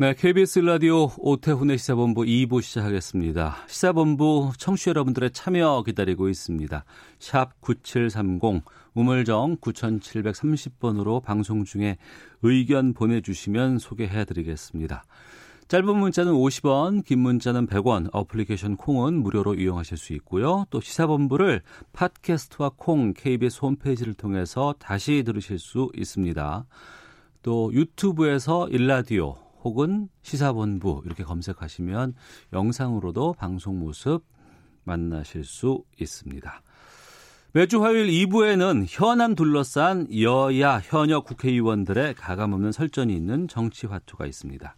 네, KBS 라디오 오태훈의 시사본부 2부 시작하겠습니다. 시사본부 청취자 여러분들의 참여 기다리고 있습니다. 샵 9730, 우물정 9730번으로 방송 중에 의견 보내주시면 소개해드리겠습니다. 짧은 문자는 50원, 긴 문자는 100원, 어플리케이션 콩은 무료로 이용하실 수 있고요. 또 시사본부를 팟캐스트와 콩, KBS 홈페이지를 통해서 다시 들으실 수 있습니다. 또 유튜브에서 일라디오 혹은 시사본부 이렇게 검색하시면 영상으로도 방송 모습 만나실 수 있습니다. 매주 화요일 2부에는 현안 둘러싼 여야 현역 국회의원들의 가감없는 설전이 있는 정치화투가 있습니다.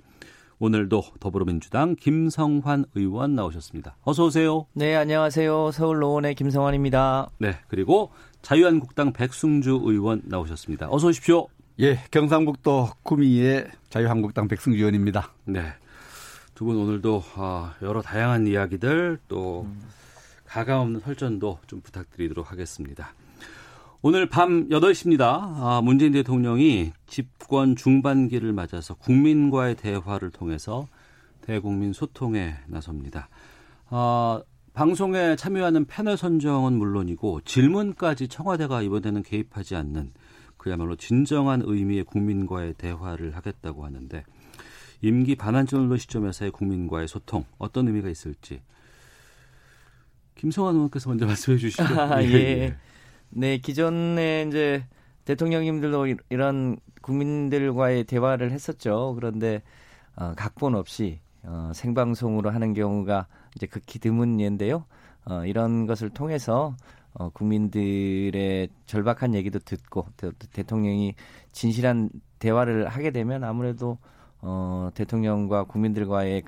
오늘도 더불어민주당 김성환 의원 나오셨습니다. 어서 오세요. 네, 안녕하세요. 서울 노원의 김성환입니다. 네, 그리고 자유한국당 백승주 의원 나오셨습니다. 어서 오십시오. 예, 경상북도 구미의 자유한국당 백승주 의원입니다. 네. 두 분 오늘도 아, 여러 다양한 이야기들 또 가감없는 설전도 좀 부탁드리도록 하겠습니다. 오늘 밤 8시입니다. 아, 문재인 대통령이 집권 중반기를 맞아서 국민과의 대화를 통해서 대국민 소통에 나섭니다. 아, 방송에 참여하는 패널 선정은 물론이고 질문까지 청와대가 이번에는 개입하지 않는 그야말로 진정한 의미의 국민과의 대화를 하겠다고 하는데 임기 반환점을 시점에서의 국민과의 소통 어떤 의미가 있을지 김성환 의원께서 먼저 말씀해 주시죠. 아, 예. 네, 기존에 이제 대통령님들도 이런 국민들과의 대화를 했었죠. 그런데 어, 각본 없이 어, 생방송으로 하는 경우가 이제 극히 드문 예인데요. 어, 이런 것을 통해서 어, 국민들의 절박한 얘기도 듣고 대, 대통령이 진실한 대화를 하게 되면 아무래도 어, 대통령과 국민들과의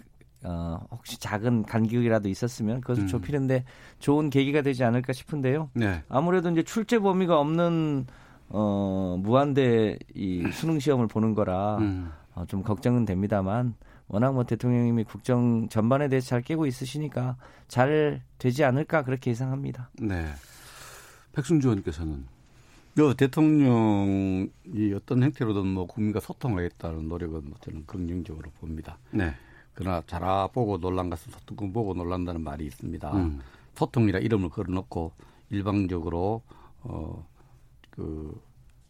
어, 혹시 작은 간격이라도 있었으면 그것을 음. 좁히는데 좋은 계기가 되지 않을까 싶은데요. 네. 아무래도 이제 출제 범위가 없는 어, 무한대 이 수능 시험을 보는 거라 음. 어, 좀 걱정은 됩니다만 워낙 뭐 대통령님이 국정 전반에 대해서 잘 깨고 있으시니까 잘 되지 않을까 그렇게 예상합니다. 네. 백승주 의원께서는 그 대통령이 어떤 형태로든 뭐 국민과 소통하겠다는 노력은 뭐 저는 긍정적으로 봅니다. 네. 그러나 자라 보고 놀란 것은 소통 보고 놀란다는 말이 있습니다. 음. 소통이라 이름을 걸어놓고 일방적으로 어그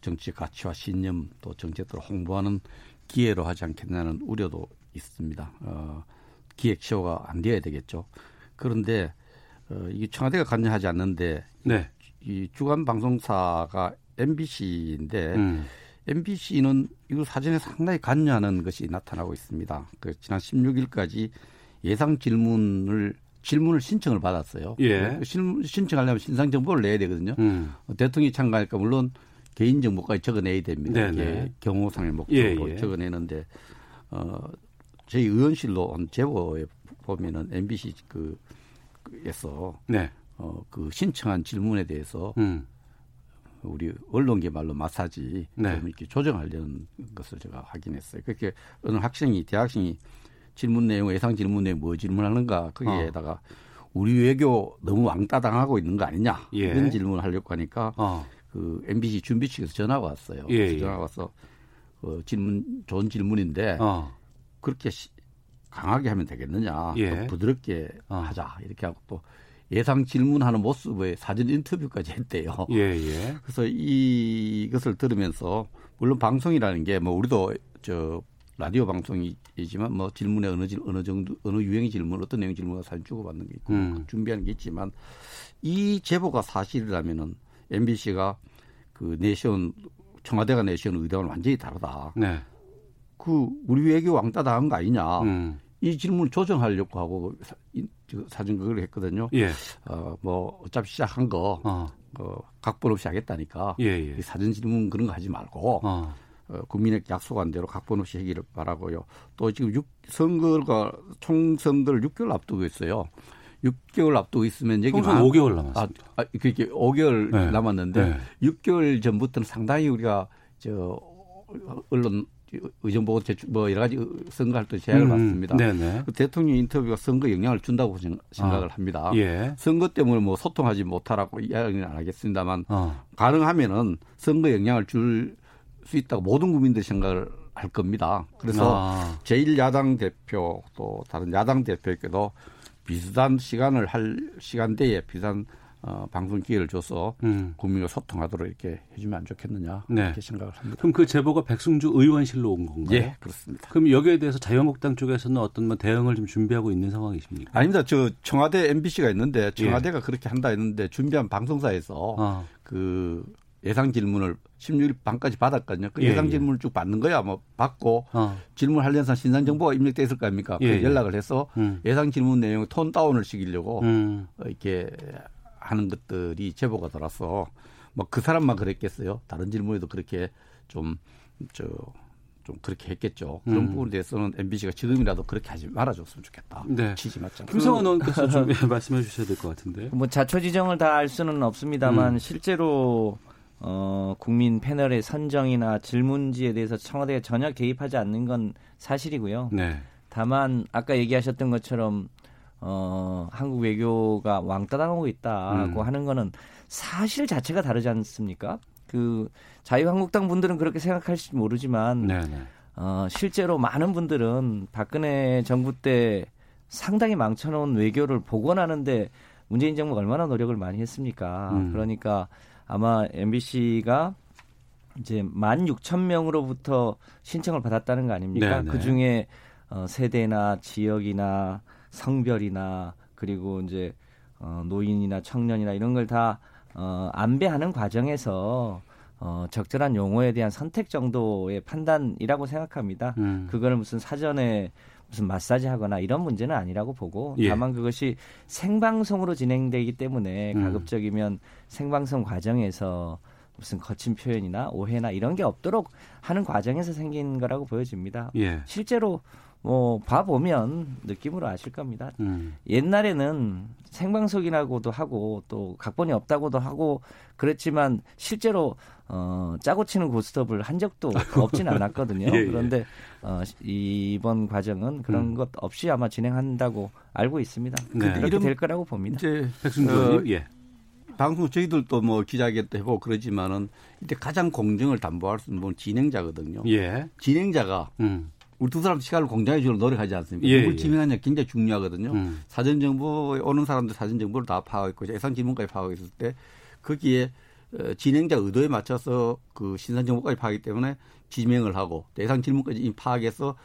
정치 가치와 신념 또 정책들을 홍보하는 기회로 하지 않겠냐는 우려도 있습니다. 어, 기획 시효가 안 돼야 되겠죠. 그런데 어, 이게 청와대가 관여하지 않는데 네. 이 주간 방송사가 MBC인데 음. MBC는 이거 사전에 상당히 관여하는 것이 나타나고 있습니다. 그 지난 16일까지 예상 질문을 질문을 신청을 받았어요. 예. 신, 신청하려면 신상 정보를 내야 되거든요. 음. 대통령이 참가하니까 물론 개인 정보까지 적어내야 됩니다. 네네. 이게 경호상의 목적으로 예, 예. 적어내는데 어 저희 의원실로 온 제보에 보면은 MBC 그 그에서 네. 어 그 신청한 질문에 대해서 음. 우리 언론계 말로 마사지 네. 좀 이렇게 조정하려는 것을 제가 확인했어요. 그렇게 어느 학생이 대학생이 질문 내용 예상 질문 내용 뭐 질문하는가 거기에다가 우리 외교 너무 왕따 당하고 있는 거 아니냐 예. 이런 질문을 하려고 하니까 어. 그 MBC 준비 측에서 전화가 왔어요. 예, 그래서 예. 전화가 와서 어, 질문 좋은 질문인데 어. 그렇게 시- 강하게 하면 되겠느냐, 예. 또 부드럽게 어. 하자 이렇게 하고 또 예상 질문하는 모습의 사진 인터뷰까지 했대요. 예, 예. 그래서 이것을 들으면서 물론 방송이라는 게 뭐 우리도 저 라디오 방송이지만 뭐 질문에 어느 질 어느 정도 어느 유형의 질문 어떤 내용 질문을 사진 주고받는 게 있고 음. 준비하는 게 있지만 이 제보가 사실이라면은 MBC가 그 내세운 청와대가 내세운 의도와는 완전히 다르다. 네. 그 우리 외교 왕따 당한 거 아니냐. 음. 이 질문을 조정하려고 하고 사, 이, 저 사진 그걸 했거든요. 예. 어, 뭐 어차피 시작한 거 어. 어, 각본 없이 하겠다니까 예, 예. 이 사진 질문 그런 거 하지 말고 어. 어, 국민에게 약속한 대로 각본 없이 하기를 바라고요. 또 지금 6, 선거가 총선거를 6개월 앞두고 있어요. 6개월 앞두고 있으면 여기 총선 5개월 남았습니다. 아, 아 그게 5개월 네. 남았는데 네. 6개월 전부터는 상당히 우리가 저 언론 의정 보고 제출 뭐 여러 가지 선거할 때 제약을 음, 받습니다. 네네. 그 대통령 인터뷰가 선거 영향을 준다고 생- 생각을 아, 합니다. 예. 선거 때문에 뭐 소통하지 못하라고 이야기는 안 하겠습니다만 어. 가능하면은 선거 영향을 줄 수 있다고 모든 국민들이 생각을 할 겁니다. 그래서 아. 제1야당 대표 또 다른 야당 대표에게도 비슷한 시간을 할 시간대에 비슷한 어, 방송 기회를 줘서 음. 국민과 소통하도록 이렇게 해주면 안 좋겠느냐 네. 이렇게 생각을 합니다. 그럼 그 제보가 백승주 의원실로 온 건가요? 예, 그렇습니다. 그럼 여기에 대해서 자유한국당 쪽에서는 어떤 뭐 대응을 좀 준비하고 있는 상황이십니까? 아닙니다. 저 청와대 MBC가 있는데 예. 청와대가 그렇게 한다 했는데 준비한 방송사에서 아, 그 예상 질문을 16일 반까지 받았거든요. 그 예, 예상 예. 질문을 쭉 받는 거야. 뭐 받고 어, 질문하려는 신상 정보가 입력돼 있을 거 아닙니까? 예, 그 예. 연락을 해서 음. 예상 질문 내용 톤 다운을 시키려고 음, 어, 이렇게 하는 것들이 제보가 들어서 뭐 그 사람만 그랬겠어요. 다른 질문에도 그렇게 좀 저 좀 그렇게 했겠죠. 그런 음. 부분에 대해서는 MBC가 지금이라도 그렇게 하지 말아줬으면 좋겠다. 네. 취지 맞잖아. 김성원 의원께서 좀 예, 말씀해 주셔야 될 것 같은데. 뭐 자초지정을 다 알 수는 없습니다만 음. 실제로 어, 국민 패널의 선정이나 질문지에 대해서 청와대가 전혀 개입하지 않는 건 사실이고요. 네. 다만 아까 얘기하셨던 것처럼 어, 한국 외교가 왕따 당하고 있다고 음. 하는 거는 사실 자체가 다르지 않습니까? 그 자유한국당 분들은 그렇게 생각할지 모르지만 네, 네. 어, 실제로 많은 분들은 박근혜 정부 때 상당히 망쳐놓은 외교를 복원하는데 문재인 정부가 얼마나 노력을 많이 했습니까? 음. 그러니까 아마 MBC가 이제 16,000명으로부터 신청을 받았다는 거 아닙니까? 네네. 그 중에 어, 세대나 지역이나 성별이나 그리고 이제 어, 노인이나 청년이나 이런 걸 다 어, 안배하는 과정에서 어, 적절한 용어에 대한 선택 정도의 판단이라고 생각합니다. 음. 그거를 무슨 사전에 무슨 마사지 하거나 이런 문제는 아니라고 보고 예. 다만 그것이 생방송으로 진행되기 때문에 음. 가급적이면 생방송 과정에서 무슨 거친 표현이나 오해나 이런 게 없도록 하는 과정에서 생긴 거라고 보여집니다. 예. 실제로 뭐 봐보면 느낌으로 아실 겁니다. 음. 옛날에는 생방송이라고도 하고 또 각본이 없다고도 하고 그랬지만 실제로 어 짜고 치는 고스톱을 한 적도 없진 않았거든요. 예, 예. 그런데 어 이번 과정은 그런 음. 것 없이 아마 진행한다고 알고 있습니다. 네. 그렇게 될 거라고 봅니다. 이제 백승주 어. 예. 방송 저희들도 뭐 기자회견도 해보고 그러지만은 이때 가장 공정을 담보할 수 있는 분 진행자거든요. 예. 진행자가 음. 우리 두 사람 시간을 공정해 주려고 노력하지 않습니까? 예, 누굴 예. 지명하냐 굉장히 중요하거든요. 음. 사전 정보에 오는 사람들 사전 정보를 다 파악했고 예상 질문까지 파악하고 있을 때 거기에 어, 진행자 의도에 맞춰서 그 신선 정보까지 파악하기 때문에 지명을 하고 예상 질문까지 파악해서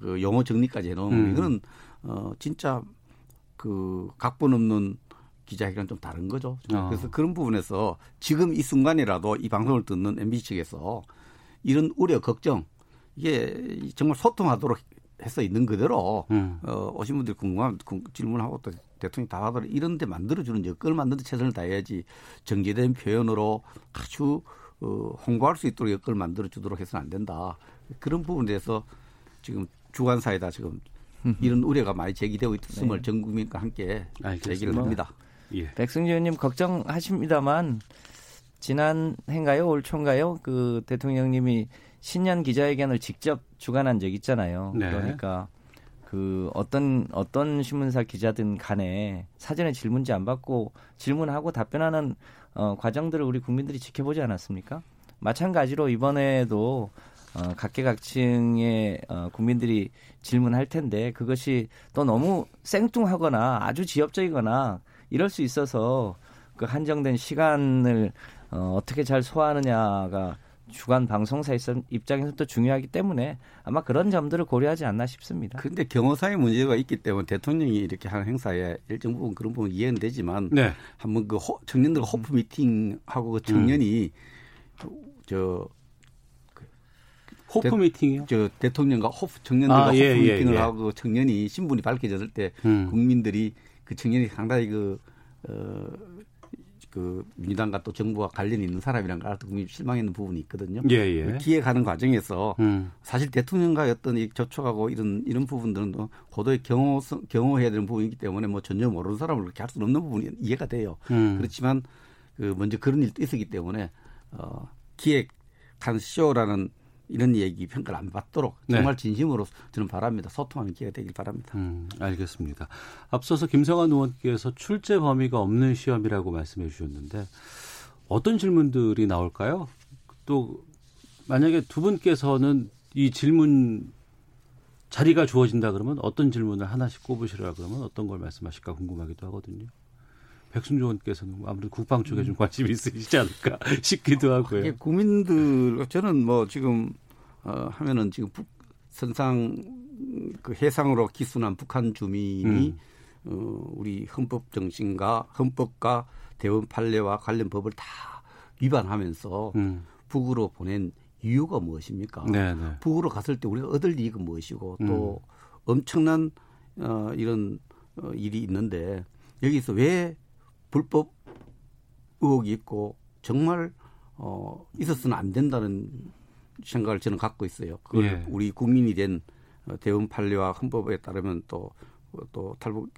그 용어 정리까지 해놓은 음. 이거는 어 진짜 그 각본 없는 기자회견 좀 다른 거죠. 어. 그래서 그런 부분에서 지금 이 순간이라도 이 방송을 듣는 MBC 측에서 이런 우려, 걱정 이게 정말 소통하도록 해서 있는 그대로 음. 어, 오신 분들이 궁금한 궁- 질문하고 또 대통령 답하도록 이런 데 만들어주는 여건을 만드는 데 최선을 다해야지 정제된 표현으로 아주 어, 홍보할 수 있도록 여건을 만들어주도록 해서는 안 된다. 그런 부분에 대해서 지금 주관사에다 지금 이런 우려가 많이 제기되고 있음을 전 국민과 함께 알겠습니다. 얘기를 합니다. 예. 백승주 의원님 걱정하십니다만 지난 해인가요 올 초인가요 그 대통령님이 신년 기자회견을 직접 주관한 적 있잖아요. 네. 그러니까 그 어떤 어떤 신문사 기자든 간에 사전에 질문지 안 받고 질문하고 답변하는 어, 과정들을 우리 국민들이 지켜보지 않았습니까? 마찬가지로 이번에도 어, 각계각층의 어, 국민들이 질문할 텐데 그것이 또 너무 생뚱하거나 아주 지엽적이거나 이럴 수 있어서 그 한정된 시간을 어, 어떻게 잘 소화하느냐가 주간 방송사 입장에서 또 중요하기 때문에 아마 그런 점들을 고려하지 않나 싶습니다. 근데 경호상의 문제가 있기 때문에 대통령이 이렇게 하는 행사에 일정 부분 그런 부분 이해는 되지만 네. 한번 그 호, 청년들 호프 미팅하고 그 청년이 저, 호프 대- 미팅이요? 저 대통령과 호프 청년들과 아, 예, 호프 예, 미팅을 예. 하고 그 청년이 신분이 밝혀졌을 때 음. 국민들이 그 청년이 상당히 그 어, 그 민주당과 또 정부와 관련이 있는 사람이란 걸 알아도 국민이 실망했는 부분이 있거든요. 예, 예. 기획하는 과정에서 음. 사실 대통령과의 어떤 이 접촉하고 이런 이런 부분들은 또 고도의 경호 경호해야 되는 부분이기 때문에 뭐 전혀 모르는 사람을 그렇게 할 수는 없는 부분이 이해가 돼요. 음. 그렇지만 그 먼저 그런 일도 있었기 때문에 어 기획한 쇼라는 이런 얘기 평가를 안 받도록 네. 정말 진심으로 저는 바랍니다. 소통하는 기회가 되길 바랍니다. 음, 알겠습니다. 앞서서 김성환 의원께서 출제 범위가 없는 시험이라고 말씀해 주셨는데 어떤 질문들이 나올까요? 또 만약에 두 분께서는 이 질문 자리가 주어진다 그러면 어떤 질문을 하나씩 꼽으시라 그러면 어떤 걸 말씀하실까 궁금하기도 하거든요. 백승조 의원께서는 아무래도 국방 쪽에 좀 관심이 있으시지 않을까 싶기도 하고요. 이게 국민들 저는 뭐 지금 어 하면은 지금 북 선상 그 해상으로 기순한 북한 주민이 음. 어 우리 헌법 정신과 헌법과 대원 판례와 관련 법을 다 위반하면서 음, 북으로 보낸 이유가 무엇입니까? 네, 네. 북으로 갔을 때 우리가 얻을 이익은 무엇이고 또 엄청난 어, 이런 어, 일이 있는데 여기서 왜 불법 의혹이 있고 정말 어, 있었으면 안 된다는 생각을 저는 갖고 있어요. 그걸 예. 우리 국민이 된 어, 대원 판례와 헌법에 따르면 또, 또 탈북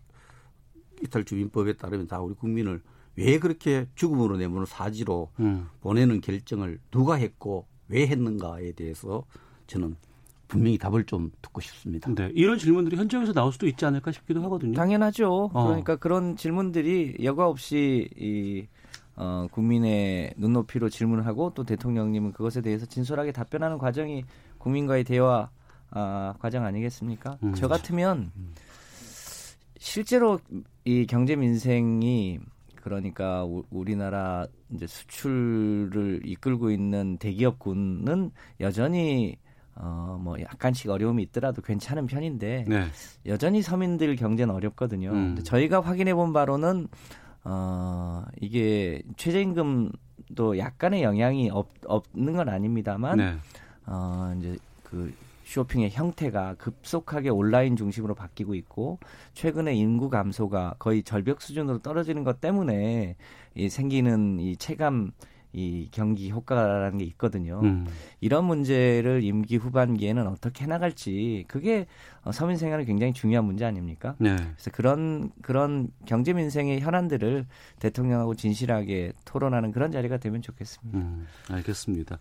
이탈 주민법에 따르면 다 우리 국민을 왜 그렇게 죽음으로 내모는 사지로 음. 보내는 결정을 누가 했고 왜 했는가에 대해서 저는 분명히 답을 좀 듣고 싶습니다. 네, 이런 질문들이 현장에서 나올 수도 있지 않을까 싶기도 하거든요. 당연하죠. 어. 그러니까 그런 질문들이 여과 없이 이 어, 국민의 눈높이로 질문을 하고 또 대통령님은 그것에 대해서 진솔하게 답변하는 과정이 국민과의 대화 아, 과정 아니겠습니까? 음. 저 같으면 실제로 이 경제 민생이 그러니까 우, 우리나라 이제 수출을 이끌고 있는 대기업군은 여전히 어, 뭐 약간씩 어려움이 있더라도 괜찮은 편인데 네. 여전히 서민들 경제는 어렵거든요. 음. 근데 저희가 확인해 본 바로는 어 이게 최저임금도 약간의 영향이 없, 없는 건 아닙니다만 네. 어 이제 그 쇼핑의 형태가 급속하게 온라인 중심으로 바뀌고 있고 최근에 인구 감소가 거의 절벽 수준으로 떨어지는 것 때문에 이 생기는 이 체감 이 경기 효과라는 게 있거든요. 음. 이런 문제를 임기 후반기에는 어떻게 해나갈지 그게 어, 서민 생활에 굉장히 중요한 문제 아닙니까? 네. 그래서 그런 그런 경제 민생의 현안들을 대통령하고 진실하게 토론하는 그런 자리가 되면 좋겠습니다. 음, 알겠습니다.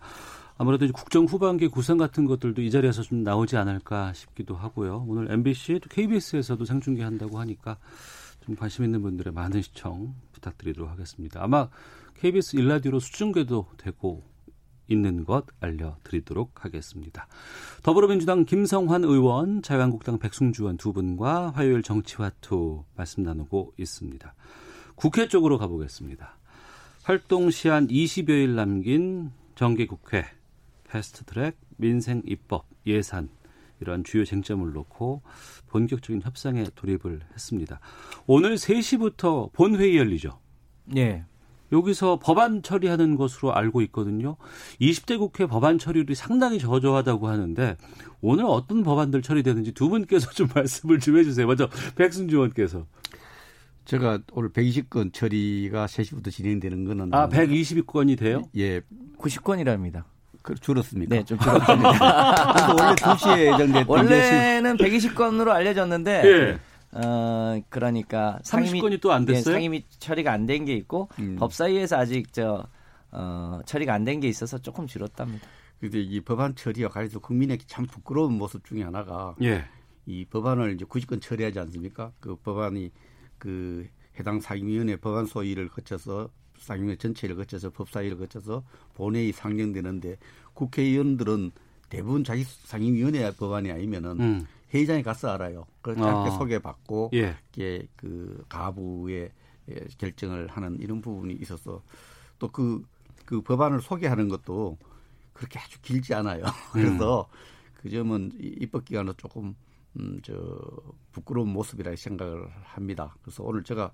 아무래도 국정 후반기 구상 같은 것들도 이 자리에서 좀 나오지 않을까 싶기도 하고요. 오늘 MBC 또 KBS에서도 생중계한다고 하니까 좀 관심 있는 분들의 많은 시청 부탁드리도록 하겠습니다. 아마 KBS 일라디오로 수중계도 되고 있는 것 알려드리도록 하겠습니다. 더불어민주당 김성환 의원, 자유한국당 백승주 의원 두 분과 화요일 정치화투 말씀 나누고 있습니다. 국회 쪽으로 가보겠습니다. 활동 시한 20여일 남긴 정기국회 패스트트랙 민생 입법 예산 이런 주요 쟁점을 놓고 본격적인 협상에 돌입을 했습니다. 오늘 3시부터 본회의 열리죠. 예. 여기서 법안 처리하는 것으로 알고 있거든요. 20대 국회 법안 처리율이 상당히 저조하다고 하는데 오늘 어떤 법안들 처리되는지 두 분께서 좀 말씀을 좀 해주세요. 먼저 백승주 의원께서. 제가 오늘 120건 처리가 3시부터 진행되는 거는 아, 120건이 돼요? 예, 90건이랍니다. 그 줄었습니까? 네, 좀 줄었습니다. 원래 2시에 예정됐던 원래는 120건으로 알려졌는데 예. 어 그러니까 상임위 30건이 또안 예, 됐어요? 상임위 처리가 안 된 게 있고 음. 법사위에서 아직 저 어, 처리가 안 된 게 있어서 조금 줄었답니다. 근데 이 법안 처리와 관련해서 국민에게 참 부끄러운 모습 중에 하나가 예. 이 법안을 이제 90건 처리하지 않습니까? 그 법안이 그 해당 상임위원회 법안 소위를 거쳐서 상임위 전체를 거쳐서 법사위를 거쳐서 본회의 상정되는데 국회의원들은 대부분 자기 상임위원회 법안이 아니면은 음. 회의장에 가서 알아요. 그래서 아. 소개받고 예. 이게 그 가부의 예, 결정을 하는 이런 부분이 있어서 또 그 그 법안을 소개하는 것도 그렇게 아주 길지 않아요. 그래서 그 점은 이 입법 기관은 조금 음, 저 부끄러운 모습이라 생각을 합니다. 그래서 오늘 제가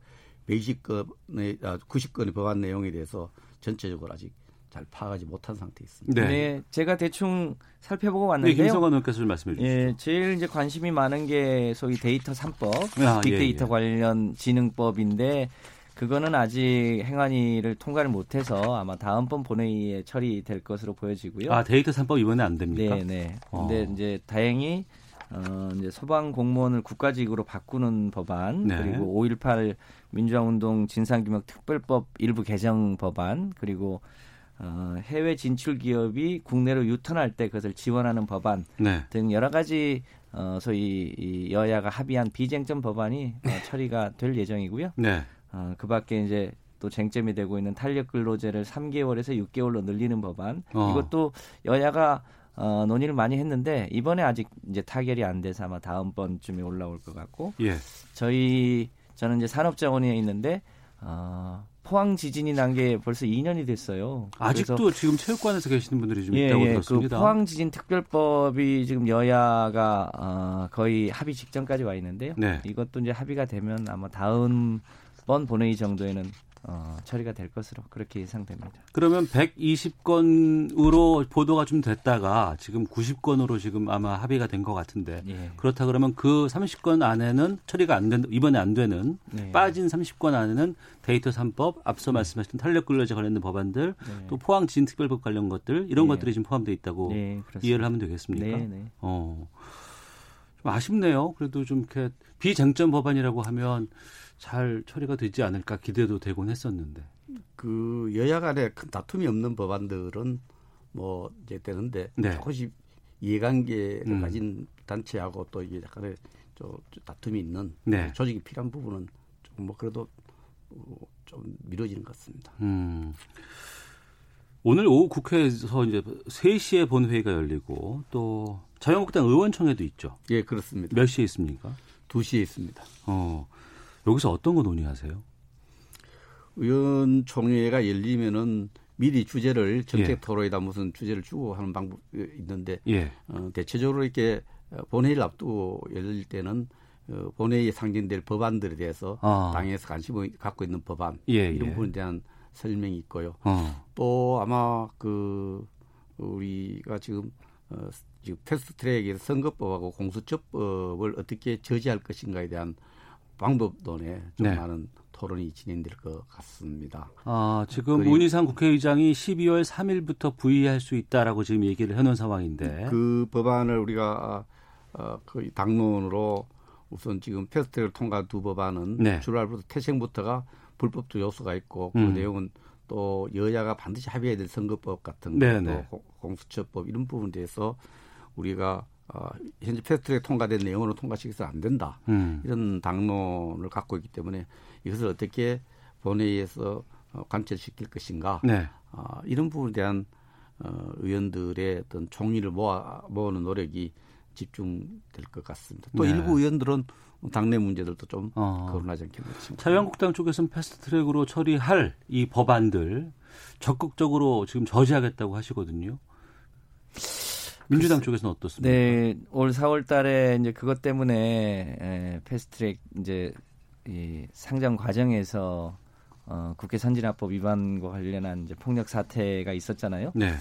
120건의 아, 90건의 법안 내용에 대해서 전체적으로 아직 잘 파악하지 못한 상태에 있습니다. 네. 네, 제가 대충 살펴보고 네, 왔는데요. 김성환 의원께서 좀 말씀해 주시죠. 예, 제일 이제 관심이 많은 게 소위 데이터 3법, 아, 예, 빅데이터 예. 관련 진흥법인데 그거는 아직 행안위를 통과를 못해서 아마 다음번 본회의에 처리될 것으로 보여지고요. 아 데이터 3법 이번에 안 됩니까? 네, 네. 근데 어. 이제 다행히 어 이제 소방 공무원을 국가직으로 바꾸는 법안 네. 그리고 5.18 민주화운동 진상규명 특별법 일부 개정 법안 그리고 어 해외 진출 기업이 국내로 유턴할 때 그것을 지원하는 법안 네. 등 여러 가지 어 소위 이 여야가 합의한 비쟁점 법안이 어, 처리가 될 예정이고요. 네. 어, 그 밖에 이제 또 쟁점이 되고 있는 탄력 근로제를 3개월에서 6개월로 늘리는 법안 어. 이것도 여야가 어, 논의를 많이 했는데 이번에 아직 이제 타결이 안 돼서 아마 다음 번쯤에 올라올 것 같고 예. 저희 저는 이제 산업자원위에 있는데 어, 포항 지진이 난 게 벌써 2년이 됐어요. 아직도 지금 체육관에서 계시는 분들이 좀 예, 있다고 예, 그 들었습니다. 포항 지진 특별법이 지금 여야가 어, 거의 합의 직전까지 와 있는데요. 네. 이것도 이제 합의가 되면 아마 다음 번 본회의 정도에는 어, 처리가 될 것으로 그렇게 예상됩니다. 그러면 120건으로 보도가 좀 됐다가 지금 90건으로 지금 아마 합의가 된 것 같은데 예. 그렇다 그러면 그 30건 안에는 처리가 안 된, 이번에 안 되는 네. 빠진 30건 안에는 데이터 3법, 앞서 말씀하신 탄력 근로제 관련된 법안들, 네. 또 포항 지진 특별법 관련 것들 이런 네. 것들이 지금 포함되어 있다고 네, 그렇습니다. 이해를 하면 되겠습니까? 네, 네. 어. 좀 아쉽네요. 그래도 좀 이렇게 비쟁점 법안이라고 하면 잘 처리가 되지 않을까 기대도 되곤 했었는데. 그 여야 간에 큰 다툼이 없는 법안들은 뭐 이제 되는데 네. 조금씩 이해관계를 음. 가진 단체하고 또 이게 약간의 저, 저 다툼이 있는 네. 조직이 필요한 부분은 조금 뭐 그래도 어, 좀 미뤄지는 것 같습니다. 음. 오늘 오후 국회에서 이제 3시에 본회의가 열리고 또 자유한국당 의원총회도 있죠. 예, 그렇습니다. 몇 시에 있습니까? 2시에 있습니다. 어. 여기서 어떤 거 논의하세요? 의원총회가 열리면은 미리 주제를 예. 정책 토론이다 무슨 주제를 주고 하는 방법이 있는데 예. 어, 대체적으로 이렇게 어, 본회의를 앞두고 열릴 때는 어, 본회의에 상정될 법안들에 대해서 아. 당에서 관심을 갖고 있는 법안 예, 이런 예. 부분에 대한 설명이 있고요. 어. 또 아마 그 우리가 지금 어, 지금 패스트트랙에서 선거법하고 공수처법을 어떻게 저지할 것인가에 대한 방법론에 좀 네. 많은 토론이 진행될 것 같습니다. 아, 지금 문희상 국회의장이 12월 3일부터 부의할 수 있다라고 지금 얘기를 해놓은 상황인데. 그 법안을 우리가 어, 그 당론으로 우선 지금 패스트트랙을 통과한 두 법안은 네. 출발부터 태생부터가 불법적 요소가 있고 그 음. 내용은 또 여야가 반드시 합의해야 될 선거법 같은 네, 거, 네. 공수처법 이런 부분에 대해서 우리가 어, 현재 패스트트랙 통과된 내용으로 통과시켜서 안 된다. 음. 이런 당론을 갖고 있기 때문에 이것을 어떻게 본회의에서 어, 관철시킬 것인가 네. 아, 이런 부분에 대한 어, 의원들의 어떤 총의를 모아 모으는 노력이 집중될 것 같습니다. 또 네. 일부 의원들은 당내 문제들도 좀 어. 거론하지 싶습니다. 자유한국당 쪽에서는 패스트트랙으로 처리할 이 법안들 적극적으로 지금 저지하겠다고 하시거든요. 민주당 쪽에서는 어떻습니까? 네, 올 4월 달에 이제 그것 때문에 에, 패스트트랙 이제 이 상정 과정에서 어, 국회 선진화법 위반과 관련한 이제 폭력 사태가 있었잖아요. 네.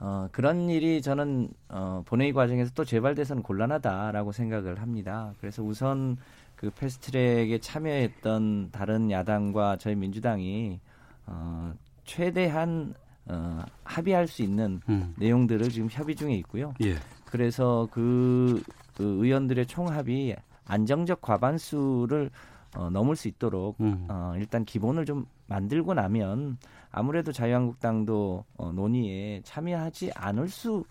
어, 그런 일이 저는 어, 본회의 과정에서 또 재발돼서는 곤란하다라고 생각을 합니다. 그래서 우선 그 패스트트랙에 참여했던 다른 야당과 저희 민주당이 어, 최대한 어, 합의할 수 있는 음. 내용들을 지금 협의 중에 있고요. 예. 그래서 그, 그 의원들의 총합이 안정적 과반수를 어, 넘을 수 있도록 음. 어, 일단 기본을 좀 만들고 나면 아무래도 자유한국당도 어, 논의에 참여하지 않을 수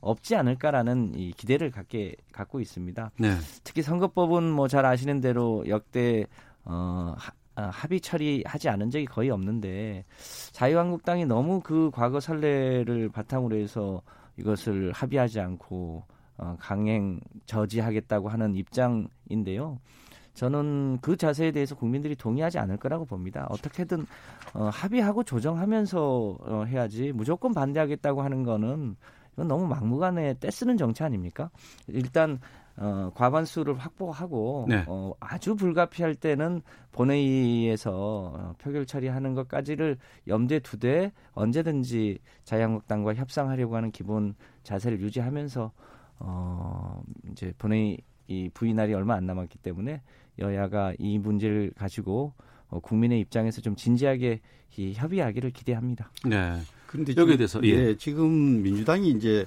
없지 않을까라는 이 기대를 갖게 갖고 있습니다. 네. 특히 선거법은 뭐 잘 아시는 대로 역대 어, 합의 처리하지 않은 적이 거의 없는데 자유한국당이 너무 그 과거 선례를 바탕으로 해서 이것을 합의하지 않고 어, 강행 저지하겠다고 하는 입장인데요. 저는 그 자세에 대해서 국민들이 동의하지 않을 거라고 봅니다. 어떻게든 어, 합의하고 조정하면서 어, 해야지 무조건 반대하겠다고 하는 거는 이건 너무 막무가내 떼쓰는 정치 아닙니까? 일단 어, 과반수를 확보하고 네. 어, 아주 불가피할 때는 본회의에서 어, 표결 처리하는 것까지를 염두에 두되 언제든지 자유한국당과 협상하려고 하는 기본 자세를 유지하면서 어, 이제 본회의 이 부의 날이 얼마 안 남았기 때문에 여야가 이 문제를 가지고 어, 국민의 입장에서 좀 진지하게 이 협의하기를 기대합니다. 네. 그런데 여기에 지금, 대해서 예. 예. 지금 민주당이 이제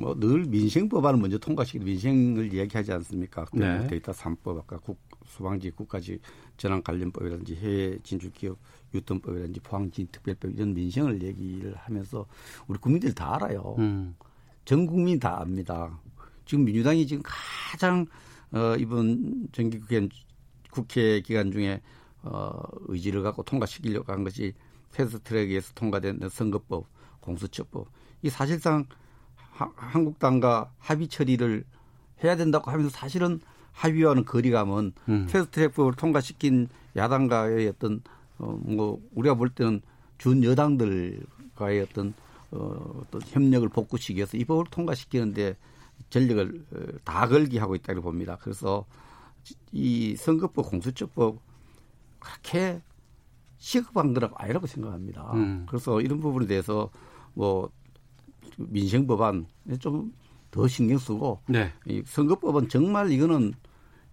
뭐 늘 민생 법안을 먼저 통과시키고 민생을 이야기하지 않습니까? 네. 데이터 3법 아까 국, 소방지 국가지 전환 관련법이라든지 해외 진출 기업 유통법이라든지 포항진 특별법 이런 민생을 얘기를 하면서 우리 국민들 다 알아요. 음. 전 국민 다 압니다. 지금 민주당이 지금 가장 어, 이번 정기 국회 국회 기간 중에 어, 의지를 갖고 통과시키려고 한 것이 패스트트랙에서 통과된 선거법, 공수처법. 이 사실상 하, 한국당과 합의 처리를 해야 된다고 하면서 사실은 합의와는 거리감은 음. 패스트트랙법을 통과시킨 야당과의 어떤 어, 뭐 우리가 볼 때는 준 여당들과의 어떤 어, 어떤 협력을 복구시기 위해서 이 법을 통과시키는데 전력을 어, 다 걸기 하고 있다고 봅니다. 그래서 이 선거법, 공수처법 그렇게 시급한 거라고 아니라고 생각합니다. 음. 그래서 이런 부분에 대해서 뭐 민생 법안 좀 더 신경 쓰고 네. 이 선거법은 정말 이거는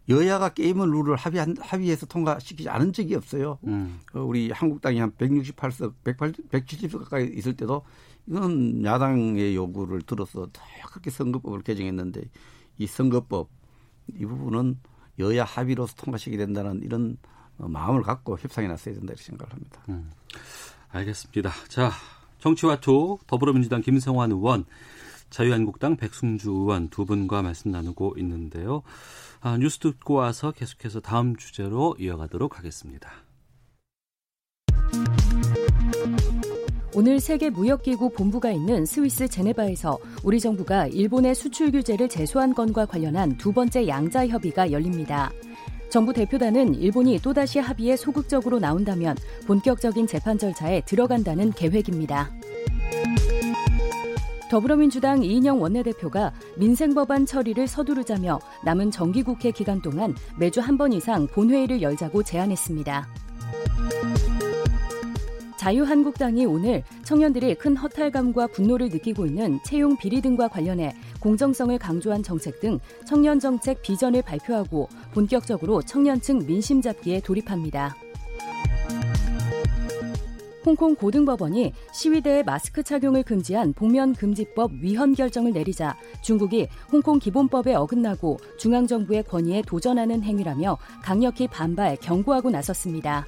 여야가 게임을 룰을 합의한, 합의해서 통과시키지 않은 적이 없어요. 음. 어, 우리 한국당이 한 168석, 180, 170석 가까이 있을 때도 이건 야당의 요구를 들어서 다 그렇게 선거법을 개정했는데 이 선거법 이 부분은 여야 합의로서 통과시키게 된다는 이런 어, 마음을 갖고 협상에 나서야 된다 이렇게 생각을 합니다. 알겠습니다. 자, 정치와투 더불어민주당 김성환 의원, 자유한국당 백승주 의원 두 분과 말씀 나누고 있는데요. 아, 뉴스 듣고 와서 계속해서 다음 주제로 이어가도록 하겠습니다. 오늘 세계 무역기구 본부가 있는 스위스 제네바에서 우리 정부가 일본의 수출 규제를 제소한 건과 관련한 두 번째 양자 협의가 열립니다. 정부 대표단은 일본이 또다시 합의에 소극적으로 나온다면 본격적인 재판 절차에 들어간다는 계획입니다. 더불어민주당 이인영 원내대표가 민생법안 처리를 서두르자며 남은 정기국회 기간 동안 매주 한 번 이상 본회의를 열자고 제안했습니다. 자유한국당이 오늘 청년들이 큰 허탈감과 분노를 느끼고 있는 채용 비리 등과 관련해 공정성을 강조한 정책 등 청년 정책 비전을 발표하고 본격적으로 청년층 민심 잡기에 돌입합니다. 홍콩 고등법원이 시위대의 마스크 착용을 금지한 복면 금지법 위헌 결정을 내리자 중국이 홍콩 기본법에 어긋나고 중앙정부의 권위에 도전하는 행위라며 강력히 반발, 경고하고 나섰습니다.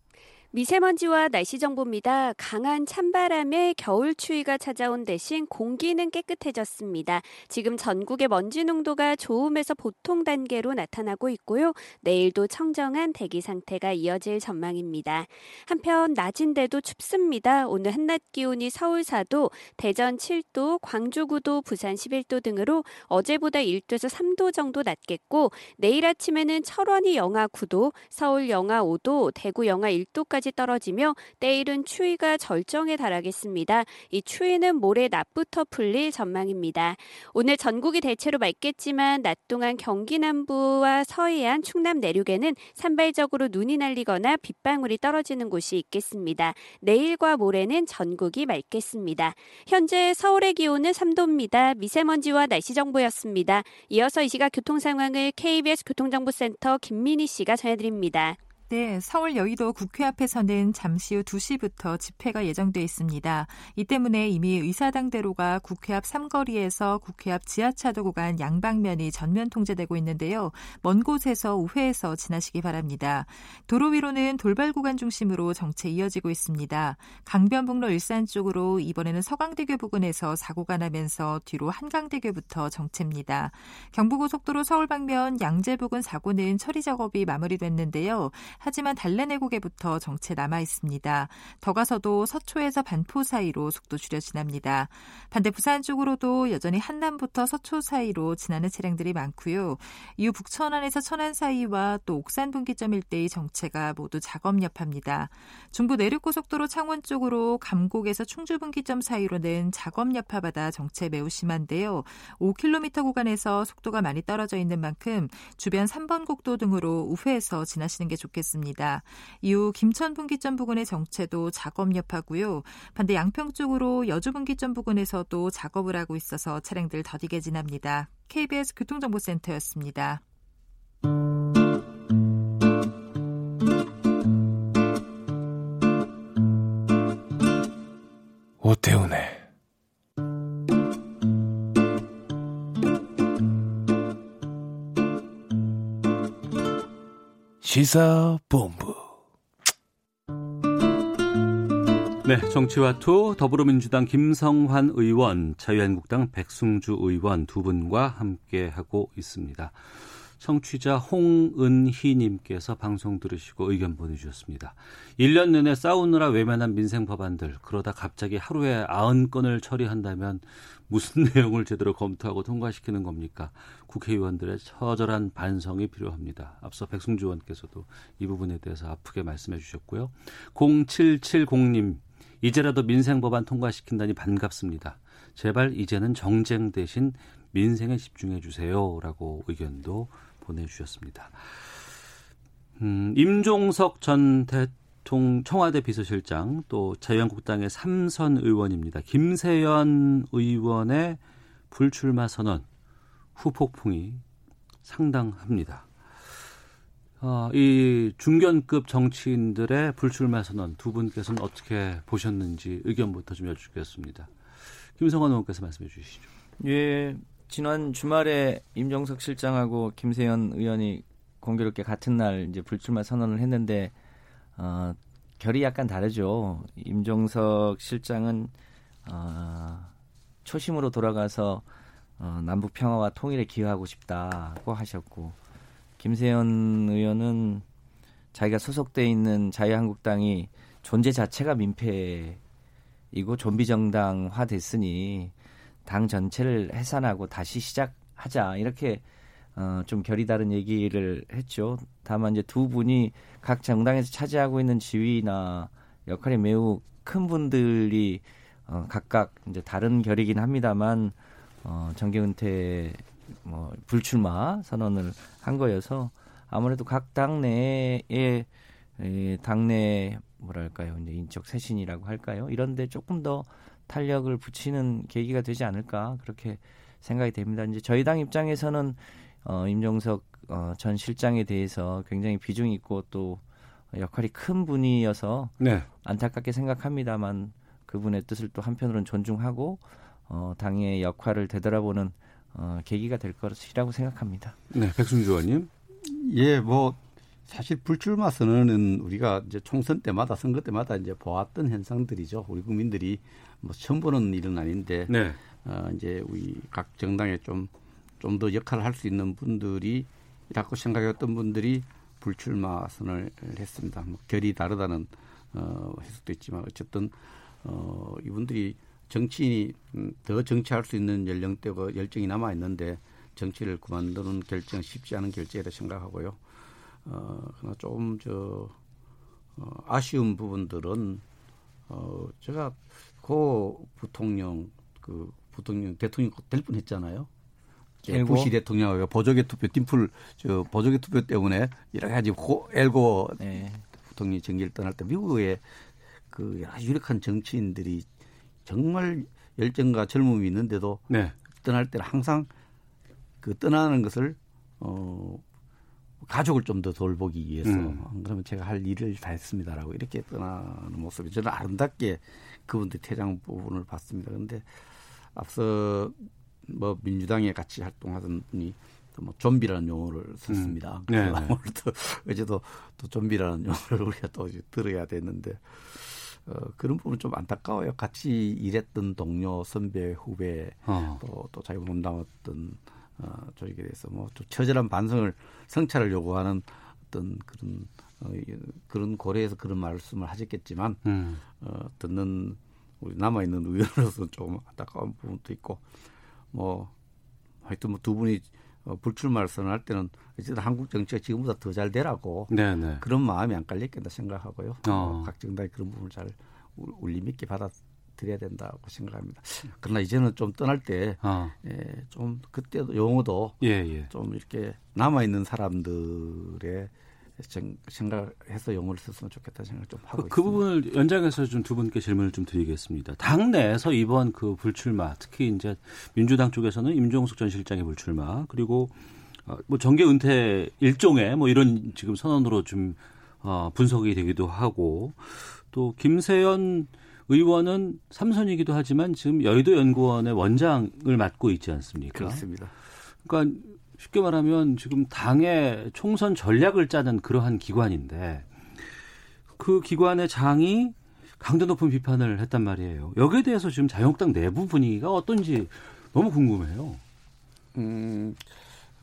미세먼지와 날씨 정보입니다. 강한 찬바람에 겨울 추위가 찾아온 대신 공기는 깨끗해졌습니다. 지금 전국의 먼지 농도가 좋음에서 보통 단계로 나타나고 있고요. 내일도 청정한 대기 상태가 이어질 전망입니다. 한편 낮인데도 춥습니다. 오늘 한낮 기온이 서울 4도, 대전 7도, 광주 9도, 부산 11도 등으로 어제보다 1도에서 3도 정도 낮겠고 내일 아침에는 철원이 영하 9도, 서울 영하 5도, 대구 영하 1도까지 까지 떨어지며 때일은 추위가 절정에 달하겠습니다. 이 추위는 모레 낮부터 풀릴 전망입니다. 오늘 전국이 대체로 맑겠지만 낮 동안 경기 남부와 서해안, 충남 내륙에는 산발적으로 눈이 날리거나 빗방울이 떨어지는 곳이 있겠습니다. 내일과 모레는 전국이 맑겠습니다. 현재 서울의 기온은 3도입니다. 미세먼지와 날씨 정보였습니다. 이어서 이 시각 교통 상황을 KBS 교통정보센터 김민희 씨가 전해드립니다. 네, 서울 여의도 국회 앞에서는 잠시 후 2시부터 집회가 예정돼 있습니다. 이 때문에 이미 의사당대로가 국회 앞 삼거리에서 국회 앞 지하차도 구간 양방면이 전면 통제되고 있는데요. 먼 곳에서 우회해서 지나시기 바랍니다. 도로 위로는 돌발 구간 중심으로 정체 이어지고 있습니다. 강변북로 일산 쪽으로 이번에는 서강대교 부근에서 사고가 나면서 뒤로 한강대교부터 정체입니다. 경부고속도로 서울 방면 양재 부근 사고는 처리 작업이 마무리됐는데요. 하지만 달래내곡에부터 정체 남아 있습니다. 더 가서도 서초에서 반포 사이로 속도 줄여 지납니다. 반대 부산 쪽으로도 여전히 한남부터 서초 사이로 지나는 차량들이 많고요. 이후 북천안에서 천안 사이와 또 옥산 분기점 일대의 정체가 모두 작업 여파입니다. 중부 내륙고속도로 창원 쪽으로 감곡에서 충주 분기점 사이로는 작업 여파받아 정체 매우 심한데요. 5km 구간에서 속도가 많이 떨어져 있는 만큼 주변 3번 국도 등으로 우회해서 지나시는 게 좋겠습니다. 있습니다. 이후 김천 분기점 부근의 정체도 작업 여파고요. 반대 양평 쪽으로 여주 분기점 부근에서도 작업을 하고 있어서 차량들 더디게 지납니다. KBS 교통정보센터였습니다. 오태훈의 시사본부 네, 정치와 투 더불어민주당 김성환 의원, 자유한국당 백승주 의원 두 분과 함께 하고 있습니다. 청취자 홍은희님께서 방송 들으시고 의견 보내주셨습니다. 1년 내내 싸우느라 외면한 민생 법안들 그러다 갑자기 하루에 90건을 처리한다면 무슨 내용을 제대로 검토하고 통과시키는 겁니까? 국회의원들의 처절한 반성이 필요합니다. 앞서 백승주 의원께서도 이 부분에 대해서 아프게 말씀해 주셨고요. 0770님 이제라도 민생 법안 통과시킨다니 반갑습니다. 제발 이제는 정쟁 대신 민생에 집중해 주세요라고 의견도 보내주셨습니다. 음, 임종석 전 대통령 청와대 비서실장 또 자유한국당의 삼선 의원입니다. 김세연 의원의 불출마 선언 후폭풍이 상당합니다. 어, 이 중견급 정치인들의 불출마 선언 두 분께서는 어떻게 보셨는지 의견부터 좀 여쭙겠습니다. 김성환 의원께서 말씀해 주시죠. 예, 지난 주말에 임종석 실장하고 김세현 의원이 공교롭게 같은 날 이제 불출마 선언을 했는데 어, 결이 약간 다르죠. 임종석 실장은 어, 초심으로 돌아가서 어, 남북 평화와 통일에 기여하고 싶다고 하셨고 김세현 의원은 자기가 소속돼 있는 자유한국당이 존재 자체가 민폐이고 좀비 정당화 됐으니 당 전체를 해산하고 다시 시작하자. 이렇게 어, 좀 결이 다른 얘기를 했죠. 다만 이제 두 분이 각 정당에서 차지하고 있는 지위나 역할이 매우 큰 분들이 어, 각각 이제 다른 결이긴 합니다만 어, 정계 은퇴 뭐 불출마 선언을 한 거여서 아무래도 각 당내에 에, 당내 뭐랄까요? 이제 인적 쇄신이라고 할까요? 이런데 조금 더 탄력을 붙이는 계기가 되지 않을까 그렇게 생각이 됩니다. 이제 저희 당 입장에서는 어, 임종석 어, 전 실장에 대해서 굉장히 비중 있고 또 역할이 큰 분이어서 네. 안타깝게 생각합니다만 그분의 뜻을 또 한편으로는 존중하고 어, 당의 역할을 되돌아보는 어, 계기가 될 것이라고 생각합니다. 네, 백순주 의원님. 예, 뭐 사실 불출마 선언은 우리가 이제 총선 때마다 선거 때마다 이제 보았던 현상들이죠. 우리 국민들이 뭐 처음 보는 일은 아닌데 네. 어, 이제 우리 각 정당에 좀 좀 더 역할을 할 수 있는 분들이 라고 생각했던 분들이 불출마 선언을 했습니다. 뭐 결이 다르다는 어, 해석도 있지만 어쨌든 어, 이분들이 정치인이 음, 더 정치할 수 있는 연령대가 열정이 남아 있는데 정치를 그만두는 결정 쉽지 않은 결정이라 생각하고요. 어, 그러나 조금 저 어, 아쉬운 부분들은 어, 제가 고 부통령 그 부통령 대통령 될 뻔했잖아요. 예, 부시 대통령하고 보조개 투표 딤플 저 보조개 투표 때문에 여러 가지 호, 엘고 네. 부통령이 정기를 떠날 때 미국의 그 유력한 정치인들이 정말 열정과 젊음이 있는데도 네. 떠날 때는 항상 그 떠나는 것을 어 가족을 좀 더 돌보기 위해서 음. 그러면 제가 할 일을 다 했습니다라고 이렇게 떠나는 모습이 저는 아름답게 그분들 퇴장 부분을 봤습니다. 그런데 앞서 뭐 민주당에 같이 활동하던 분이 뭐 좀비라는 용어를 썼습니다. 음. 네, 네. 오늘도 어제도 또 좀비라는 용어를 우리가 또 들어야 되는데 어, 그런 부분 좀 안타까워요. 같이 일했던 동료, 선배, 후배, 어. 또, 또 자기 몸담았던 어, 조직에 대해서 뭐좀 처절한 반성을 성찰을 요구하는 어떤 그런 어, 그런 고려해서 그런 말씀을 하셨겠지만 음. 어, 듣는 우리 남아 있는 의원으로서 조금 안타까운 부분도 있고 뭐 하여튼 뭐 두 분이 어, 불출마를 선언할 때는 어쨌든 한국 정치가 지금보다 더 잘 되라고 네네. 네. 그런 마음이 안 깔렸겠다 생각하고요. 어. 어, 각 정당이 그런 부분을 잘 울림 있게 받아 드려야 된다고 생각합니다. 그러나 이제는 좀 떠날 때좀 어. 예, 그때도 용어도 예, 예. 좀 이렇게 남아 있는 사람들의 생각해서 용어를 썼으면 좋겠다 생각 좀 하고 그, 있습니다. 그 부분을 연장해서 좀 두 분께 질문을 좀 드리겠습니다. 당 내에서 이번 그 불출마, 특히 이제 민주당 쪽에서는 임종숙 전 실장의 불출마, 그리고 어, 뭐 정계 은퇴 일종의 뭐 이런 지금 선언으로 좀 어, 분석이 되기도 하고 또 김세연 의원은 삼선이기도 하지만 지금 여의도 연구원의 원장을 맡고 있지 않습니까? 그렇습니다. 그러니까 쉽게 말하면 지금 당의 총선 전략을 짜는 그러한 기관인데 그 기관의 장이 강도 높은 비판을 했단 말이에요. 여기에 대해서 지금 자유한국당 내부 분위기가 어떤지 너무 궁금해요. 음,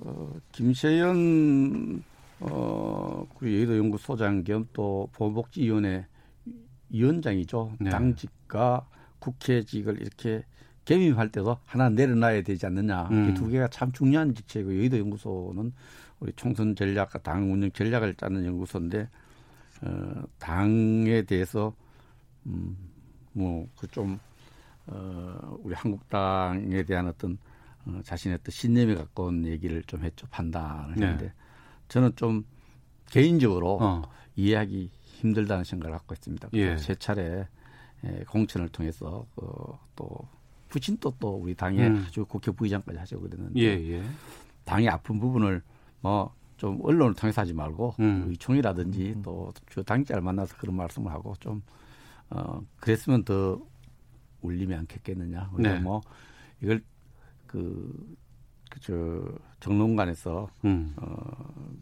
어, 김세연 어, 그 여의도 연구소장 겸 또 보건복지위원회 위원장이죠. 네. 당직과 국회직을 이렇게 개임할 때도 하나 내려놔야 되지 않느냐. 음. 이두 개가 참 중요한 직책이고 여의도 연구소는 우리 총선 전략과 당 운영 전략을 짜는 연구소인데 어, 당에 대해서 음, 뭐그좀 어, 우리 한국당에 대한 어떤 어, 자신의 어떤 신념에 가까운 얘기를 좀 했죠 판단을 네. 했는데 저는 좀 개인적으로 어. 이해하기 힘들다는 생각을 갖고 있습니다. 예. 세 차례 에, 공천을 통해서 어, 또 부친도 또 우리 당의 음. 아주 국회 부의장까지 하시고 그랬는데 예, 예. 당의 아픈 부분을 뭐 좀 언론을 통해서 하지 말고 음. 의총이라든지 또주 당자를 만나서 그런 말씀을 하고 좀 어, 그랬으면 더 울림이 않겠겠느냐. 우리가 네. 뭐 이걸 그, 그 저 정론관에서 음. 어,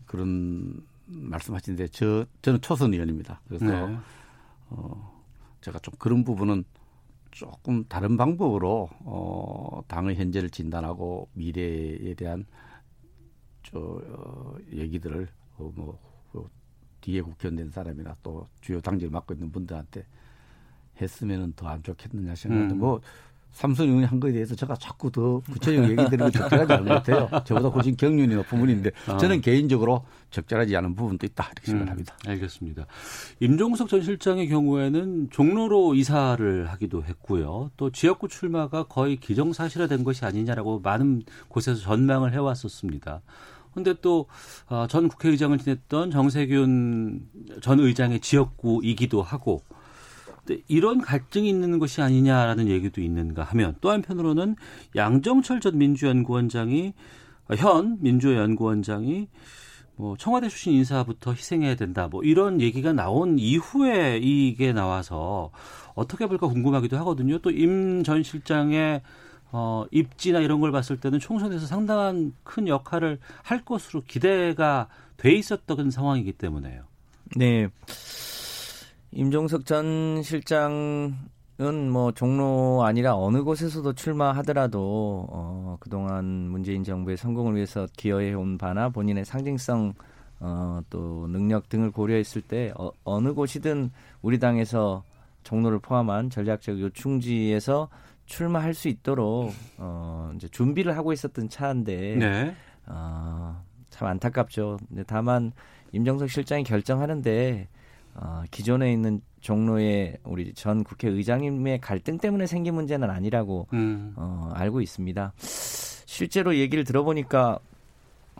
그런 말씀하시는데 저 저는 초선 의원입니다. 그래서 네. 어, 제가 좀 그런 부분은 조금 다른 방법으로 어, 당의 현재를 진단하고 미래에 대한 저 어, 얘기들을 어, 뭐그 뒤에 국회의원 된 사람이나 또 주요 당직을 맡고 있는 분들한테 했으면은 더 안 좋겠느냐 생각하는데 음. 뭐 삼성 의원이 한 거에 대해서 제가 자꾸 더 구체적인 얘기 드리고 적절하지 않은 것 같아요. 저보다 훨씬 경륜이 높은 분인데 아. 저는 개인적으로 적절하지 않은 부분도 있다 이렇게 음, 생각합니다. 알겠습니다. 임종석 전 실장의 경우에는 종로로 이사를 하기도 했고요. 또 지역구 출마가 거의 기정사실화된 것이 아니냐라고 많은 곳에서 전망을 해왔었습니다. 그런데 또 전 국회의장을 지냈던 정세균 전 의장의 지역구이기도 하고 근데 이런 갈등이 있는 것이 아니냐라는 얘기도 있는가 하면 또 한편으로는 양정철 전 민주연구원장이 현 민주연구원장이 뭐 청와대 출신 인사부터 희생해야 된다. 뭐 이런 얘기가 나온 이후에 이게 나와서 어떻게 볼까 궁금하기도 하거든요. 또 임 전 실장의 어 입지나 이런 걸 봤을 때는 총선에서 상당한 큰 역할을 할 것으로 기대가 돼 있었던 상황이기 때문에요. 네. 임종석 전 실장은 뭐 종로 아니라 어느 곳에서도 출마하더라도 어, 그동안 문재인 정부의 성공을 위해서 기여해 온 바나 본인의 상징성 어, 또 능력 등을 고려했을 때 어, 어느 곳이든 우리 당에서 종로를 포함한 전략적 요충지에서 출마할 수 있도록 어, 이제 준비를 하고 있었던 차인데 네. 어, 참 안타깝죠. 근데 다만 임정석 실장이 결정하는데 어, 기존에 있는 종로의 우리 전 국회의장님의 갈등 때문에 생긴 문제는 아니라고 음. 어, 알고 있습니다. 실제로 얘기를 들어보니까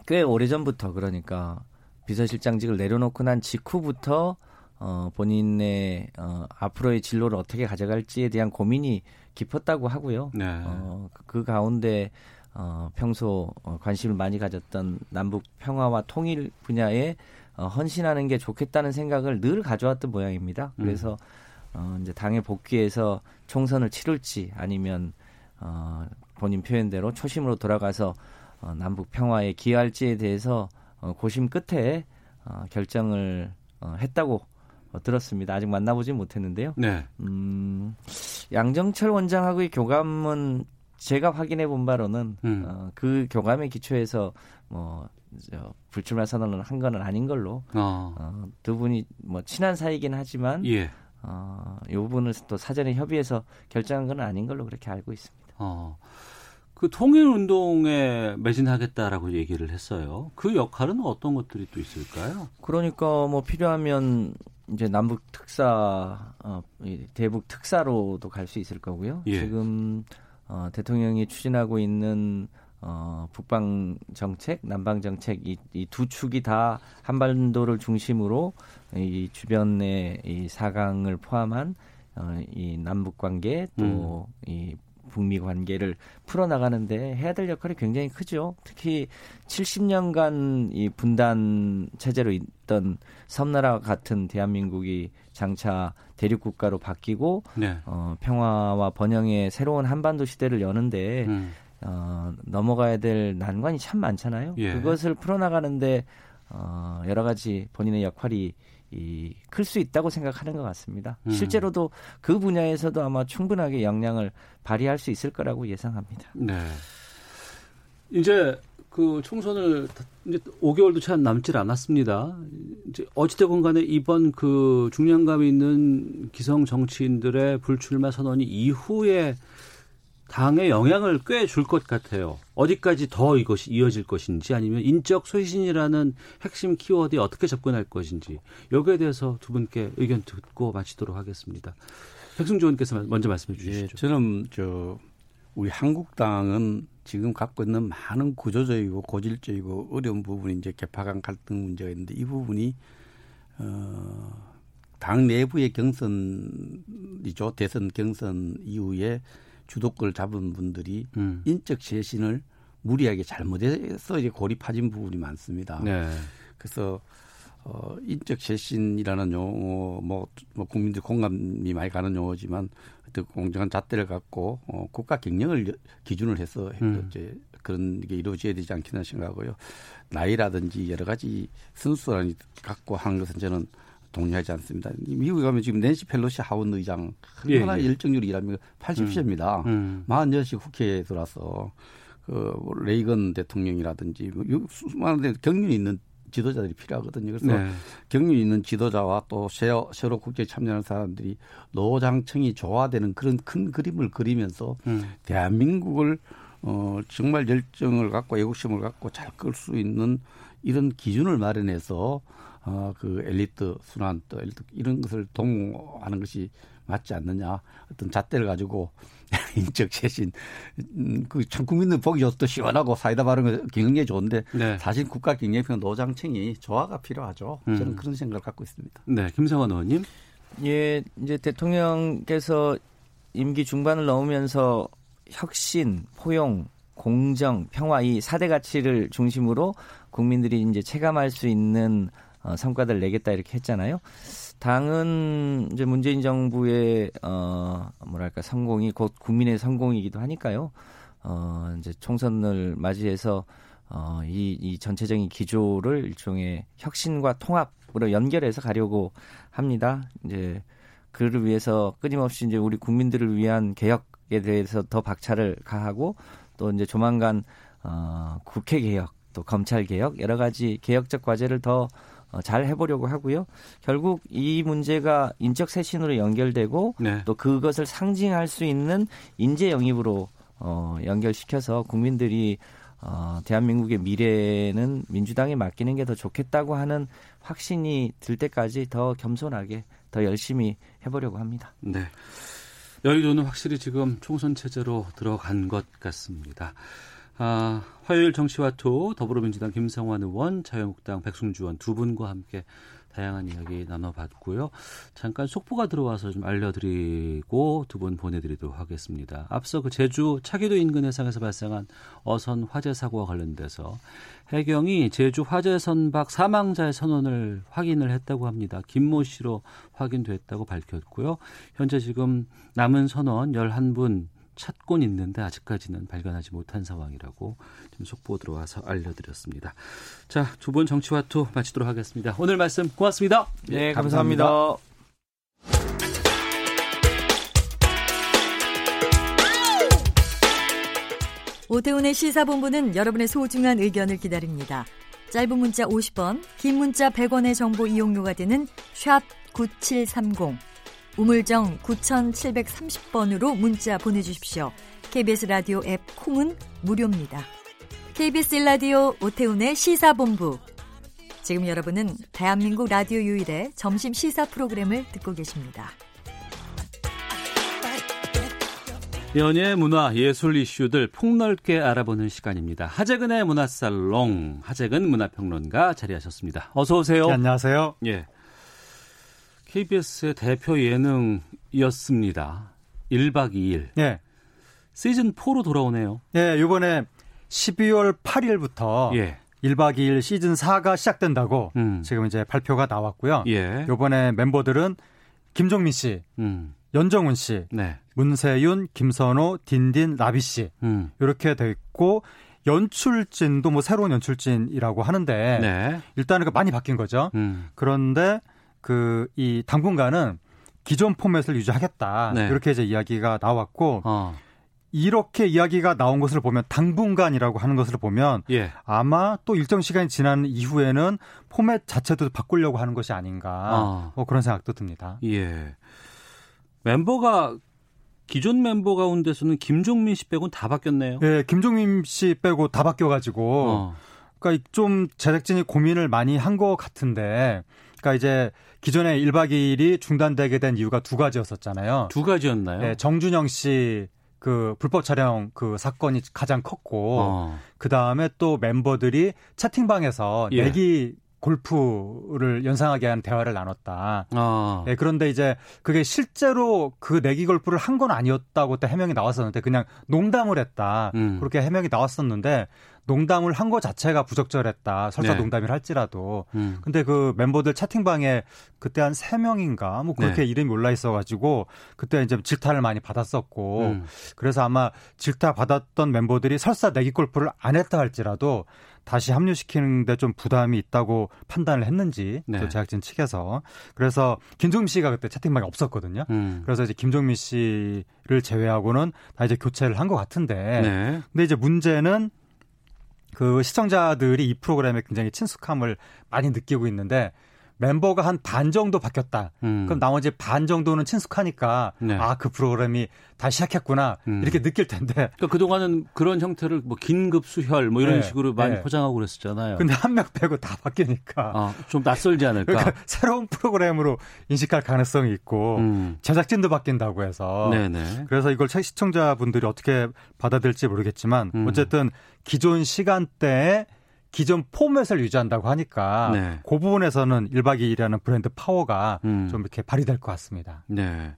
꽤 오래전부터 그러니까 비서실장직을 내려놓고 난 직후부터 어, 본인의 어, 앞으로의 진로를 어떻게 가져갈지에 대한 고민이 깊었다고 하고요. 네. 어, 그 가운데 어, 평소 어, 관심을 많이 가졌던 남북 평화와 통일 분야에 어, 헌신하는 게 좋겠다는 생각을 늘 가져왔던 모양입니다. 그래서 어, 이제 당에 복귀해서 총선을 치를지 아니면 어, 본인 표현대로 초심으로 돌아가서 어, 남북 평화에 기여할지에 대해서 어, 고심 끝에 어, 결정을 어, 했다고 어, 들었습니다. 아직 만나보진 못했는데요. 네. 음, 양정철 원장하고의 교감은 제가 확인해 본 바로는 음. 어, 그 교감의 기초에서 뭐 저, 불출마 선언을 한 거는 아닌 걸로 어. 어, 두 분이 뭐 친한 사이긴 하지만 예. 어, 이 부분을 또 사전에 협의해서 결정한 건 아닌 걸로 그렇게 알고 있습니다. 어. 그 통일 운동에 매진하겠다라고 얘기를 했어요. 그 역할은 어떤 것들이 또 있을까요? 그러니까 뭐 필요하면 이제 남북 특사, 어, 이 대북 특사로도 갈 수 있을 거고요. 예. 지금 어, 대통령이 추진하고 있는 어, 북방 정책, 남방 정책 이두 축이 다 한반도를 중심으로 이 주변의 이 사강을 포함한 어, 이 남북 관계 또이 음. 북미 관계를 풀어나가는데 해야 될 역할이 굉장히 크죠. 특히 70년간 이 분단 체제로 있던 섬나라 같은 대한민국이 장차 대륙 국가로 바뀌고 네. 어, 평화와 번영의 새로운 한반도 시대를 여는데 음. 어, 넘어가야 될 난관이 참 많잖아요. 예. 그것을 풀어나가는데 어, 여러 가지 본인의 역할이 이클 수 있다고 생각하는 것 같습니다. 음. 실제로도 그 분야에서도 아마 충분하게 역량을 발휘할 수 있을 거라고 예상합니다. 네. 이제 그 총선을 이제 5개월도 채 남질 않았습니다. 이제 어찌되건 간에 이번 그 중량감 있는 기성 정치인들의 불출마 선언이 이후에 당에 영향을 꽤 줄 것 같아요. 어디까지 더 이것이 이어질 것인지 아니면 인적 소신이라는 핵심 키워드에 어떻게 접근할 것인지 여기에 대해서 두 분께 의견 듣고 마치도록 하겠습니다. 백승조 의원께서 먼저 말씀해 주시죠. 예, 저는 저 우리 한국당은 지금 갖고 있는 많은 구조적이고 고질적이고 어려운 부분이 이제 개파간 갈등 문제가 있는데 이 부분이 어, 당 내부의 경선이죠 대선 경선 이후에 주도권을 잡은 분들이 음. 인적 쇄신을 무리하게 잘못해서 이제 고립하진 부분이 많습니다. 네. 그래서 어, 인적 쇄신이라는 용어, 뭐, 뭐, 국민들 공감이 많이 가는 용어지만, 어떤 공정한 잣대를 갖고, 어, 국가 경영을 기준을 해서, 음. 이제 그런 게 이루어져야 되지 않겠나 생각하고요. 나이라든지 여러 가지 순수란이 갖고 하는 것은 저는 동의하지 않습니다. 미국에 가면 지금 낸시 펠로시 하원 의장 얼마나 예, 예. 열정률이 일하면 80세입니다. 음, 음. 46씩 국회에 들어와서 그 레이건 대통령이라든지 뭐 수많은 경륜이 있는 지도자들이 필요하거든요. 그래서 네. 경륜 있는 지도자와 또 쉐어, 쉐로 국제에 참여하는 사람들이 노장청이 조화되는 그런 큰 그림을 그리면서 음. 대한민국을 어, 정말 열정을 갖고 애국심을 갖고 잘 끌 수 있는 이런 기준을 마련해서 어, 그 엘리트 순환 또 엘리트 이런 것을 동하는 것이 맞지 않느냐 어떤 잣대를 가지고 인적 쇄신 음, 그참 국민들 보기 좋도 시원하고 사이다 바르는 거 경영에 좋은데 네. 사실 국가 경영평 노장층이 조화가 필요하죠. 음. 저는 그런 생각을 갖고 있습니다. 네, 김성환 의원님. 예, 이제 대통령께서 임기 중반을 넘으면서 혁신, 포용, 공정, 평화 이 4대 가치를 중심으로 국민들이 이제 체감할 수 있는 어, 성과들 내겠다 이렇게 했잖아요. 당은 이제 문재인 정부의 어 뭐랄까 성공이 곧 국민의 성공이기도 하니까요. 어 이제 총선을 맞이해서 어이 이 전체적인 기조를 일종의 혁신과 통합으로 연결해서 가려고 합니다. 이제 그를 위해서 끊임없이 이제 우리 국민들을 위한 개혁에 대해서 더 박차를 가하고 또 이제 조만간 어 국회 개혁 또 검찰 개혁 여러 가지 개혁적 과제를 더 어, 잘 해보려고 하고요. 결국 이 문제가 인적 쇄신으로 연결되고 네. 또 그것을 상징할 수 있는 인재 영입으로 어, 연결시켜서 국민들이 어, 대한민국의 미래는 민주당에 맡기는 게 더 좋겠다고 하는 확신이 들 때까지 더 겸손하게 더 열심히 해보려고 합니다. 네. 여의도는 확실히 지금 총선 체제로 들어간 것 같습니다. 아, 화요일 정치와투 더불어민주당 김성환 의원, 자유한국당 백승주 의원 두 분과 함께 다양한 이야기 나눠봤고요. 잠깐 속보가 들어와서 좀 알려드리고 두 분 보내드리도록 하겠습니다. 앞서 그 제주 차기도 인근 해상에서 발생한 어선 화재 사고와 관련돼서 해경이 제주 화재 선박 사망자의 선원을 확인을 했다고 합니다. 김모 씨로 확인됐다고 밝혔고요. 현재 지금 남은 선원 11분 찾곤 있는데 아직까지는 발견하지 못한 상황이라고 지금 속보 들어와서 알려드렸습니다. 자, 두 분 정치와투 마치도록 하겠습니다. 오늘 말씀 고맙습니다. 네, 감사합니다. 감사합니다. 오태훈의 시사본부는 여러분의 소중한 의견을 기다립니다. 짧은 문자 50원, 긴 문자 100원의 정보 이용료가 되는 샵 9730. 우물정 9730번으로 문자 보내주십시오. KBS 라디오 앱 콩은 무료입니다. KBS 라디오 오태훈의 시사본부. 지금 여러분은 대한민국 라디오 유일의 점심 시사 프로그램을 듣고 계십니다. 연예, 문화, 예술 이슈들 폭넓게 알아보는 시간입니다. 하재근의 문화살롱, 하재근 문화평론가 자리하셨습니다. 어서 오세요. 네, 안녕하세요. 예. KBS의 대표 예능이었습니다. 1박 2일. 예. 시즌 4로 돌아오네요. 예, 이번에 12월 8일부터 예. 1박 2일 시즌 4가 시작된다고 음. 지금 이제 발표가 나왔고요. 예. 이번에 멤버들은 김종민 씨, 음. 연정훈 씨, 네. 문세윤, 김선호, 딘딘, 라비 씨 음. 이렇게 돼 있고 연출진도 뭐 새로운 연출진이라고 하는데 네. 일단은 그 많이 바뀐 거죠. 음. 그런데 그 이 당분간은 기존 포맷을 유지하겠다 네. 이렇게 이제 이야기가 나왔고 어. 이렇게 이야기가 나온 것을 보면 당분간이라고 하는 것을 보면 예. 아마 또 일정 시간이 지난 이후에는 포맷 자체도 바꾸려고 하는 것이 아닌가 아. 뭐 그런 생각도 듭니다. 예. 멤버가 기존 멤버 가운데서는 김종민 씨 빼고는 다 바뀌었네요. 예, 김종민 씨 빼고 다 바뀌어가지고 어. 그러니까 좀 제작진이 고민을 많이 한 것 같은데 그러니까 이제 기존에 1박 2일이 중단되게 된 이유가 두 가지였었잖아요. 두 가지였나요? 예, 정준영 씨 그 불법 촬영 그 사건이 가장 컸고 어. 그 다음에 또 멤버들이 채팅방에서 예. 내기 골프를 연상하게 한 대화를 나눴다. 아. 예, 그런데 이제 그게 실제로 그 내기 골프를 한 건 아니었다고 때 해명이 나왔었는데 그냥 농담을 했다. 음. 그렇게 해명이 나왔었는데 농담을 한 거 자체가 부적절했다. 설사 네. 농담이라 할지라도. 음. 근데 그 멤버들 채팅방에 그때 한 세명인가 뭐 그렇게 네. 이름이 올라 있어 가지고 그때 이제 질타를 많이 받았었고 음. 그래서 아마 질타 받았던 멤버들이 설사 내기 골프를 안 했다 할지라도 다시 합류시키는데 좀 부담이 있다고 판단을 했는지 네. 또 제작진 측에서 그래서 김종민 씨가 그때 채팅방에 없었거든요. 음. 그래서 이제 김종민 씨를 제외하고는 다 이제 교체를 한 것 같은데 네. 근데 이제 문제는 그 시청자들이 이 프로그램에 굉장히 친숙함을 많이 느끼고 있는데 멤버가 한 반 정도 바뀌었다. 음. 그럼 나머지 반 정도는 친숙하니까 네. 아그 프로그램이 다시 시작했구나 음. 이렇게 느낄 텐데 그러니까 그 동안은 그런 형태를 뭐 긴급 수혈 뭐 이런 네. 식으로 많이 네. 포장하고 그랬었잖아요. 근데 한 명 빼고 다 바뀌니까 아, 좀 낯설지 않을까? 그러니까 새로운 프로그램으로 인식할 가능성이 있고 음. 제작진도 바뀐다고 해서 네네. 그래서 이걸 책 시청자분들이 어떻게 받아들일지 모르겠지만 음. 어쨌든 기존 시간대에 기존 포맷을 유지한다고 하니까 네. 그 부분에서는 1박 2일이라는 브랜드 파워가 음. 좀 이렇게 발휘될 것 같습니다. 네.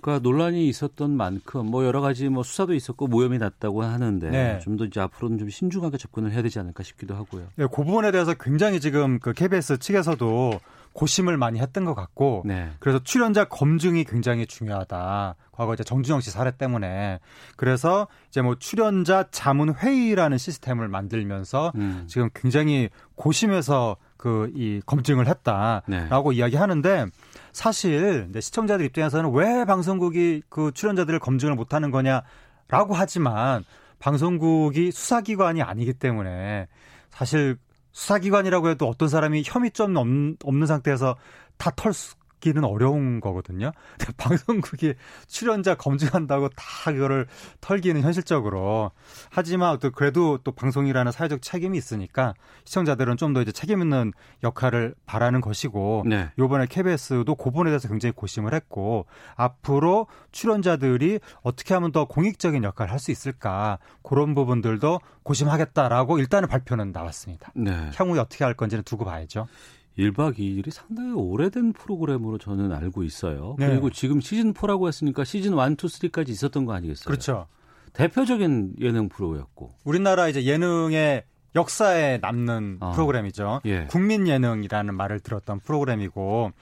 그러니까 논란이 있었던 만큼 뭐 여러 가지 뭐 수사도 있었고 모험이 났다고 하는데 네. 좀더 이제 앞으로는 좀 신중하게 접근을 해야 되지 않을까 싶기도 하고요. 예, 그 부분에 대해서 굉장히 지금 그 KBS 측에서도 고심을 많이 했던 것 같고 네. 그래서 출연자 검증이 굉장히 중요하다. 과거 이제 정준영 씨 사례 때문에 그래서 이제 뭐 출연자 자문 회의라는 시스템을 만들면서 음. 지금 굉장히 고심해서 그 이 검증을 했다라고 네. 이야기하는데 사실 이제 시청자들 입장에서는 왜 방송국이 그 출연자들을 검증을 못하는 거냐라고 하지만 방송국이 수사기관이 아니기 때문에 사실 수사기관이라고 해도 어떤 사람이 혐의점 없는, 없는 상태에서 다 털 기는 어려운 거거든요. 근데 방송국이 출연자 검증한다고 다 그거를 털기는 현실적으로. 하지만 또 그래도 또 방송이라는 사회적 책임이 있으니까 시청자들은 좀 더 이제 책임 있는 역할을 바라는 것이고 네. 요번에 KBS도 그 부분에 대해서 굉장히 고심을 했고 앞으로 출연자들이 어떻게 하면 더 공익적인 역할을 할 수 있을까 그런 부분들도 고심하겠다라고 일단은 발표는 나왔습니다. 네. 향후에 어떻게 할 건지는 두고 봐야죠. 1박 2일이 상당히 오래된 프로그램으로 저는 알고 있어요. 네. 그리고 지금 시즌 4라고 했으니까 시즌 1, 2, 3까지 있었던 거 아니겠어요? 그렇죠. 대표적인 예능 프로였고. 우리나라 이제 예능의 역사에 남는 어. 프로그램이죠. 예. 국민 예능이라는 말을 들었던 프로그램이고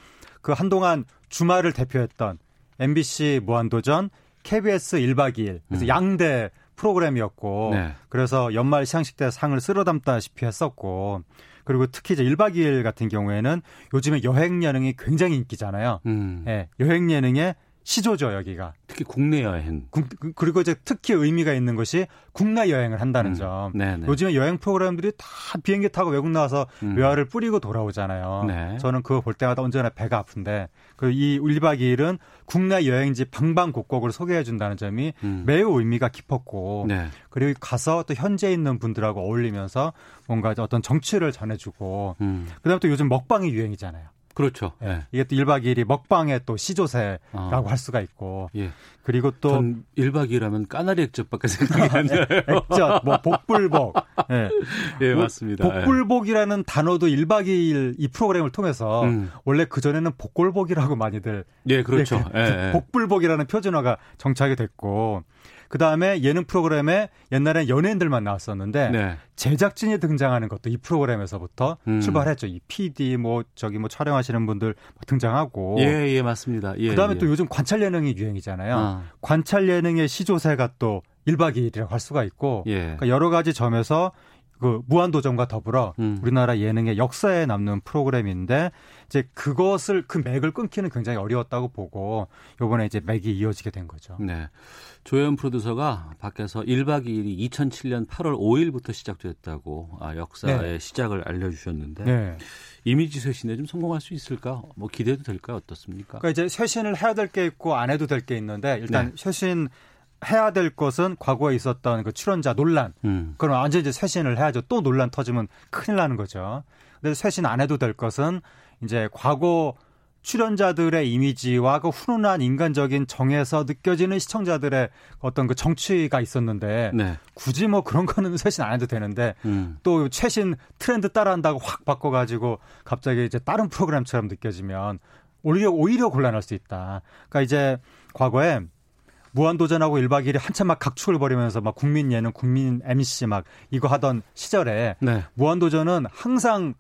그 한동안 주말을 대표했던 MBC 무한도전, KBS 1박 2일 그래서 음. 양대 프로그램이었고 네. 그래서 연말 시상식 때 상을 쓸어 담다시피 했었고 그리고 특히 이제 1박 2일 같은 경우에는 요즘에 여행 예능이 굉장히 인기잖아요. 음. 예, 여행 예능의 시조죠 여기가. 특히 국내 여행. 국- 그리고 이제 특히 의미가 있는 것이 국내 여행을 한다는 음. 점. 네네. 요즘에 여행 프로그램들이 다 비행기 타고 외국 나와서 음. 외화를 뿌리고 돌아오잖아요. 네. 저는 그거 볼 때마다 언제나 배가 아픈데 그이 1박 2일은 국내 여행지 방방곡곡을 소개해 준다는 점이 음. 매우 의미가 깊었고 네. 그리고 가서 또 현재 있는 분들하고 어울리면서 뭔가 어떤 정치를 전해주고 음. 그다음에 또 요즘 먹방이 유행이잖아요. 그렇죠. 예. 이게 또 1박 2일이 먹방의 또 시조세라고 어. 할 수가 있고. 예. 그리고 또 전 1박 2일 하면 까나리 액젓밖에 생각이 안 나요. 액젓, 뭐 복불복. 예. 예, 뭐 맞습니다. 예. 복불복이라는 단어도 1박 2일 이 프로그램을 통해서 음. 원래 그전에는 복골복이라고 많이들 예, 그렇죠. 예, 예, 예. 복불복이라는 표준어가 정착이 됐고 그 다음에 예능 프로그램에 옛날엔 연예인들만 나왔었는데 네. 제작진이 등장하는 것도 이 프로그램에서부터 음. 출발했죠. 이 PD 뭐 저기 뭐 촬영하시는 분들 뭐 등장하고 예, 예, 맞습니다. 예, 그 다음에 예. 또 요즘 관찰 예능이 유행이잖아요. 아. 관찰 예능의 시조세가 또 1박 2일이라고 할 수가 있고 예. 그러니까 여러 가지 점에서 그 무한도전과 더불어 음. 우리나라 예능의 역사에 남는 프로그램인데 이제 그것을 그 맥을 끊기는 굉장히 어려웠다고 보고 요번에 이제 맥이 이어지게 된 거죠. 네. 조현 프로듀서가 밖에서 1박 2일이 2007년 8월 5일부터 시작됐다고 아, 역사의 네. 시작을 알려 주셨는데 네. 이미지 쇄신에 좀 성공할 수 있을까? 뭐 기대도 될까요? 어떻습니까? 그러니까 이제 쇄신을 해야 될 게 있고 안 해도 될 게 있는데 일단 네. 쇄신 해야 될 것은 과거에 있었던 그 출연자 논란. 음. 그럼 완전 이제 쇄신을 해야죠. 또 논란 터지면 큰일 나는 거죠. 근데 쇄신 안 해도 될 것은 이제 과거 출연자들의 이미지와 그 훈훈한 인간적인 정에서 느껴지는 시청자들의 어떤 그 정치가 있었는데 네. 굳이 뭐 그런 거는 쇄신 안 해도 되는데 음. 또 최신 트렌드 따라한다고 확 바꿔가지고 갑자기 이제 다른 프로그램처럼 느껴지면 오히려 오히려 곤란할 수 있다. 그러니까 이제 과거에 무한도전하고 1박 2일이 한참 막 각축을 벌이면서 막 국민 예능, 국민 MC 막 이거 하던 시절에 네. 무한도전은 항상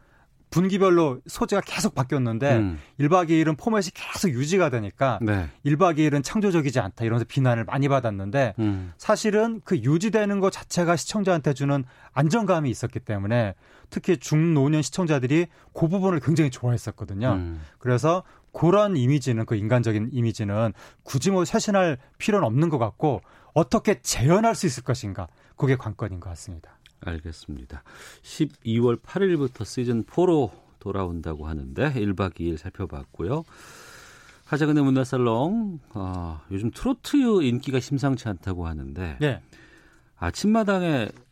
분기별로 소재가 계속 바뀌었는데 음. 1박 2일은 포맷이 계속 유지가 되니까 네. 1박 2일은 창조적이지 않다 이러면서 비난을 많이 받았는데 음. 사실은 그 유지되는 것 자체가 시청자한테 주는 안정감이 있었기 때문에 특히 중노년 시청자들이 그 부분을 굉장히 좋아했었거든요. 음. 그래서 그런 이미지는 그 인간적인 이미지는 굳이 뭐 쇄신할 필요는 없는 것 같고 어떻게 재현할 수 있을 것인가 그게 관건인 것 같습니다. 알겠습니다. 12월 8일부터 시즌 4로 돌아온다고 하는데 1박 2일 살펴봤고요. 하자근의 문화살롱 아, 요즘 트로트 인기가 심상치 않다고 하는데 예. 아침마당에 이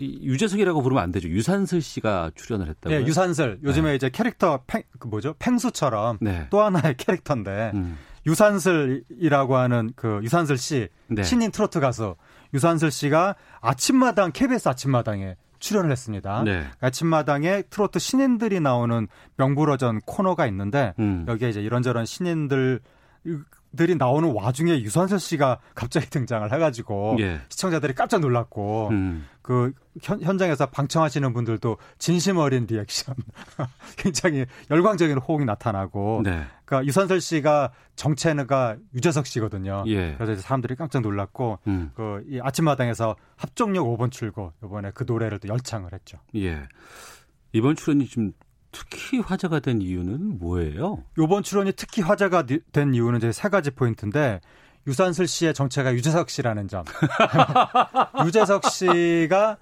유재석이라고 부르면 안 되죠. 유산슬 씨가 출연을 했다고요. 예, 유산슬 요즘에 이제 캐릭터 팽, 그 뭐죠 팽수처럼 네. 또 하나의 캐릭터인데 음. 유산슬이라고 하는 그 유산슬 씨 네. 신인 트로트 가수 유산슬 씨가 아침마당 KBS 아침마당에 출연을 했습니다. 네. 아침마당에 트로트 신인들이 나오는 명불허전 코너가 있는데 음. 여기에 이제 이런저런 신인들 들이 나오는 와중에 유산슬 씨가 갑자기 등장을 해가지고 예. 시청자들이 깜짝 놀랐고 음. 그 현, 현장에서 방청하시는 분들도 진심 어린 리액션, 굉장히 열광적인 호응이 나타나고, 네. 그러니까 유선설 씨가 정체가 유재석 씨거든요. 예. 그래서 이제 사람들이 깜짝 놀랐고, 음. 그이 아침마당에서 합종역 5번 출구 이번에 그 노래를 또 열창을 했죠. 예. 이번 출연이 좀 특히 화제가 된 이유는 뭐예요? 이번 출연이 특히 화제가 니- 된 이유는 이제 세 가지 포인트인데. 유산슬 씨의 정체가 유재석 씨라는 점. 유재석 씨가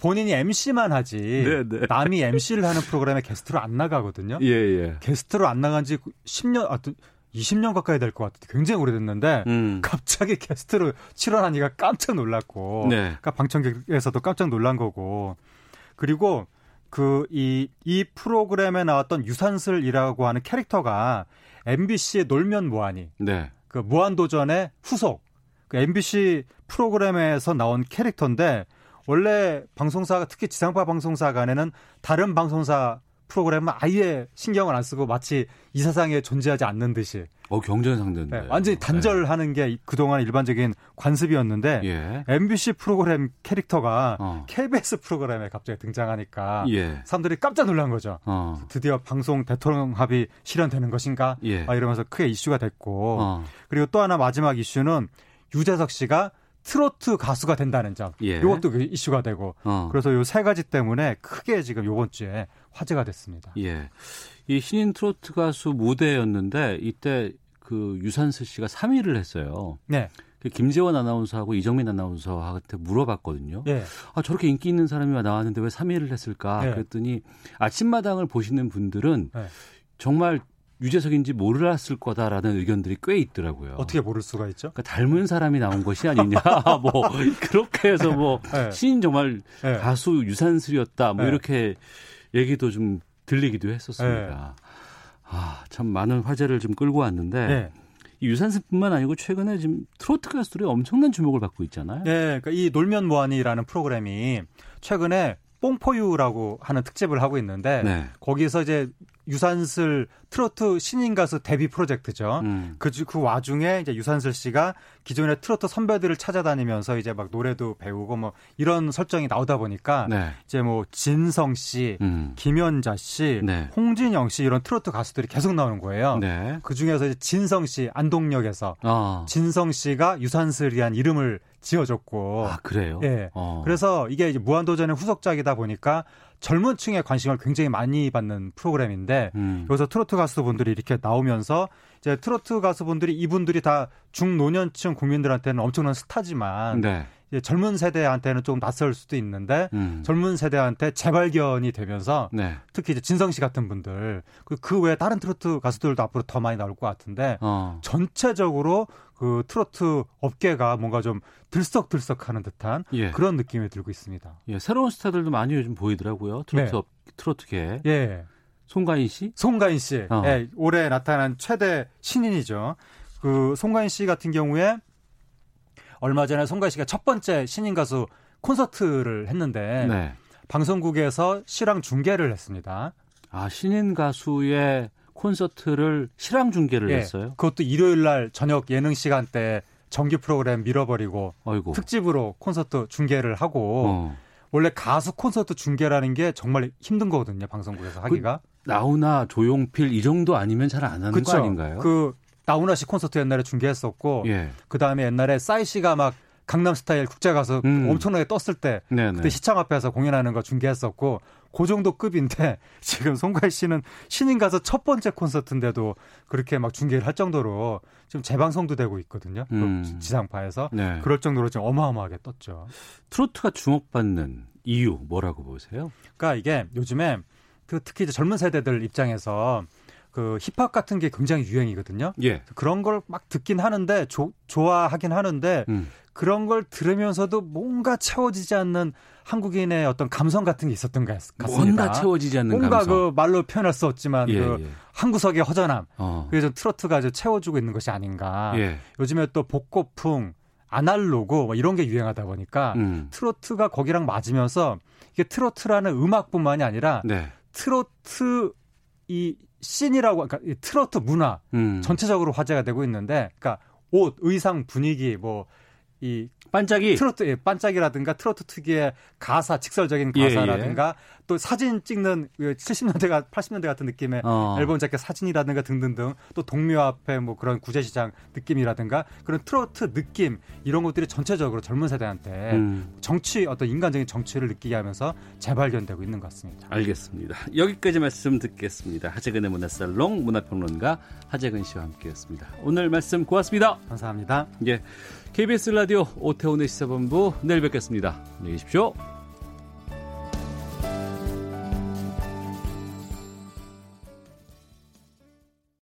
본인이 MC만 하지 네, 네. 남이 MC를 하는 프로그램에 게스트로 안 나가거든요. 예, 예. 게스트로 안 나간 지 10년, 아, 20년 가까이 될 것 같은데 굉장히 오래됐는데 음. 갑자기 게스트로 출연하니까 깜짝 놀랐고 네. 그러니까 방청객에서도 깜짝 놀란 거고 그리고 그이이 프로그램에 나왔던 유산슬이라고 하는 캐릭터가 MBC의 놀면 뭐하니 네. 그 무한도전의 후속 그 MBC 프로그램에서 나온 캐릭터인데 원래 방송사가 특히 지상파 방송사 간에는 다른 방송사 프로그램은 아예 신경을 안 쓰고 마치 이 세상에 존재하지 않는 듯이 어, 경쟁 상대인데. 네, 완전히 단절하는 게 그동안 일반적인 관습이었는데 예. MBC 프로그램 캐릭터가 어. KBS 프로그램에 갑자기 등장하니까 예. 사람들이 깜짝 놀란 거죠. 어. 드디어 방송 대통령 합의 실현되는 것인가? 예. 막 이러면서 크게 이슈가 됐고 어. 그리고 또 하나 마지막 이슈는 유재석 씨가 트로트 가수가 된다는 점. 예. 이것도 그 이슈가 되고. 어. 그래서 요 세 가지 때문에 크게 지금 요번 주에 화제가 됐습니다. 예. 이 신인 트로트 가수 무대였는데 이때 그 유산슬 씨가 3위를 했어요. 네. 그 김재원 아나운서하고 이정민 아나운서한테 물어봤거든요. 예. 아, 저렇게 인기 있는 사람이 나왔는데 왜 3위를 했을까? 네. 그랬더니 아침마당을 보시는 분들은 네. 정말 유재석인지 몰랐을 거다라는 의견들이 꽤 있더라고요. 어떻게 모를 수가 있죠? 그러니까 닮은 사람이 나온 것이 아니냐. 뭐 그렇게 해서 뭐 네. 신인 정말 네. 가수 유산슬이었다. 뭐 네. 이렇게 얘기도 좀 들리기도 했었습니다. 아, 참 많은 화제를 좀 끌고 왔는데 네. 이 유산슬뿐만 아니고 최근에 지금 트로트 가수들이 엄청난 주목을 받고 있잖아요. 네, 그러니까 이 놀면 뭐하니라는 프로그램이 최근에 뽕포유라고 하는 특집을 하고 있는데 네. 거기서 이제 유산슬 트로트 신인 가수 데뷔 프로젝트죠. 음. 그, 주- 그 와중에 이제 유산슬 씨가 기존의 트로트 선배들을 찾아다니면서 이제 막 노래도 배우고 뭐 이런 설정이 나오다 보니까 네. 이제 뭐 진성 씨, 음. 김연자 씨, 네. 홍진영 씨 이런 트로트 가수들이 계속 나오는 거예요. 네. 그 중에서 이제 진성 씨 안동역에서 아. 진성 씨가 유산슬이란 이름을 지어줬고 아, 그래요? 예. 어. 그래서 이게 이제 무한도전의 후속작이다 보니까 젊은 층의 관심을 굉장히 많이 받는 프로그램인데 음. 여기서 트로트 가수분들이 이렇게 나오면서 이제 트로트 가수분들이 이분들이 다 중노년층 국민들한테는 엄청난 스타지만 네. 젊은 세대한테는 좀 낯설 수도 있는데 음. 젊은 세대한테 재발견이 되면서 네. 특히 이제 진성 씨 같은 분들 그, 그 외에 다른 트로트 가수들도 앞으로 더 많이 나올 것 같은데 어. 전체적으로 그 트로트 업계가 뭔가 좀 들썩들썩하는 듯한 예. 그런 느낌이 들고 있습니다. 예, 새로운 스타들도 많이 요즘 보이더라고요. 트로트 네. 업, 트로트계. 예. 송가인 씨? 송가인 씨, 어. 예, 올해 나타난 최대 신인이죠. 그 송가인 씨 같은 경우에 얼마 전에 송가인 씨가 첫 번째 신인 가수 콘서트를 했는데 네. 방송국에서 실황 중계를 했습니다. 아, 신인 가수의 콘서트를 실황 중계를 예, 했어요? 그것도 일요일 날 저녁 예능 시간대 정규 프로그램 밀어버리고 아이고. 특집으로 콘서트 중계를 하고 어. 원래 가수 콘서트 중계라는 게 정말 힘든 거거든요 방송국에서 하기가. 나훈아, 조용필 이 정도 아니면 잘 안 하는 그쵸? 거 아닌가요? 그 나훈아 씨 콘서트 옛날에 중계했었고 예. 그 다음에 옛날에 싸이 씨가 막 강남 스타일 국제 가수 음. 엄청나게 떴을 때 네네. 그때 시청 앞에서 공연하는 거 중계했었고 그 정도 급인데 지금 송가인 씨는 신인 가수 첫 번째 콘서트인데도 그렇게 막 중계를 할 정도로 지금 재방송도 되고 있거든요. 그 음. 지상파에서 네. 그럴 정도로 지금 어마어마하게 떴죠. 트로트가 주목받는 이유 뭐라고 보세요? 그러니까 이게 요즘에 그 특히 이제 젊은 세대들 입장에서 그 힙합 같은 게 굉장히 유행이거든요. 예. 그런 걸 막 듣긴 하는데 조- 좋아하긴 하는데 음. 그런 걸 들으면서도 뭔가 채워지지 않는 한국인의 어떤 감성 같은 게 있었던 것 같- 같습니다. 뭔가 채워지지 않는 뭔가 감성. 그 말로 표현할 수 없지만 예, 그 예. 한 구석의 허전함. 어. 좀 트로트가 좀 채워주고 있는 것이 아닌가. 예. 요즘에 또 복고풍, 아날로그 뭐 이런 게 유행하다 보니까 음. 트로트가 거기랑 맞으면서 이게 트로트라는 음악뿐만이 아니라 네. 트로트 이 씬이라고 그러니까 이 트로트 문화 음. 전체적으로 화제가 되고 있는데 그러니까 옷, 의상, 분위기 뭐 이 반짝이 트로트 예, 반짝이라든가 트로트 특유의 가사, 직설적인 예, 가사라든가 또 사진 찍는 그 70년대가 80년대 같은 느낌의 어. 앨범 자켓 사진이라든가 등등등 또 동묘 앞에 뭐 그런 구제시장 느낌이라든가 그런 트로트 느낌 이런 것들이 전체적으로 젊은 세대한테 음. 정치 어떤 인간적인 정치를 느끼게 하면서 재발견되고 있는 것 같습니다. 알겠습니다. 여기까지 말씀 듣겠습니다. 하재근의 문화살롱 문화평론가 하재근 씨와 함께했습니다. 오늘 말씀 고맙습니다. 감사합니다. 예, KBS 라디오 오태훈의 시사본부 내일 뵙겠습니다. 안녕히 계십시오.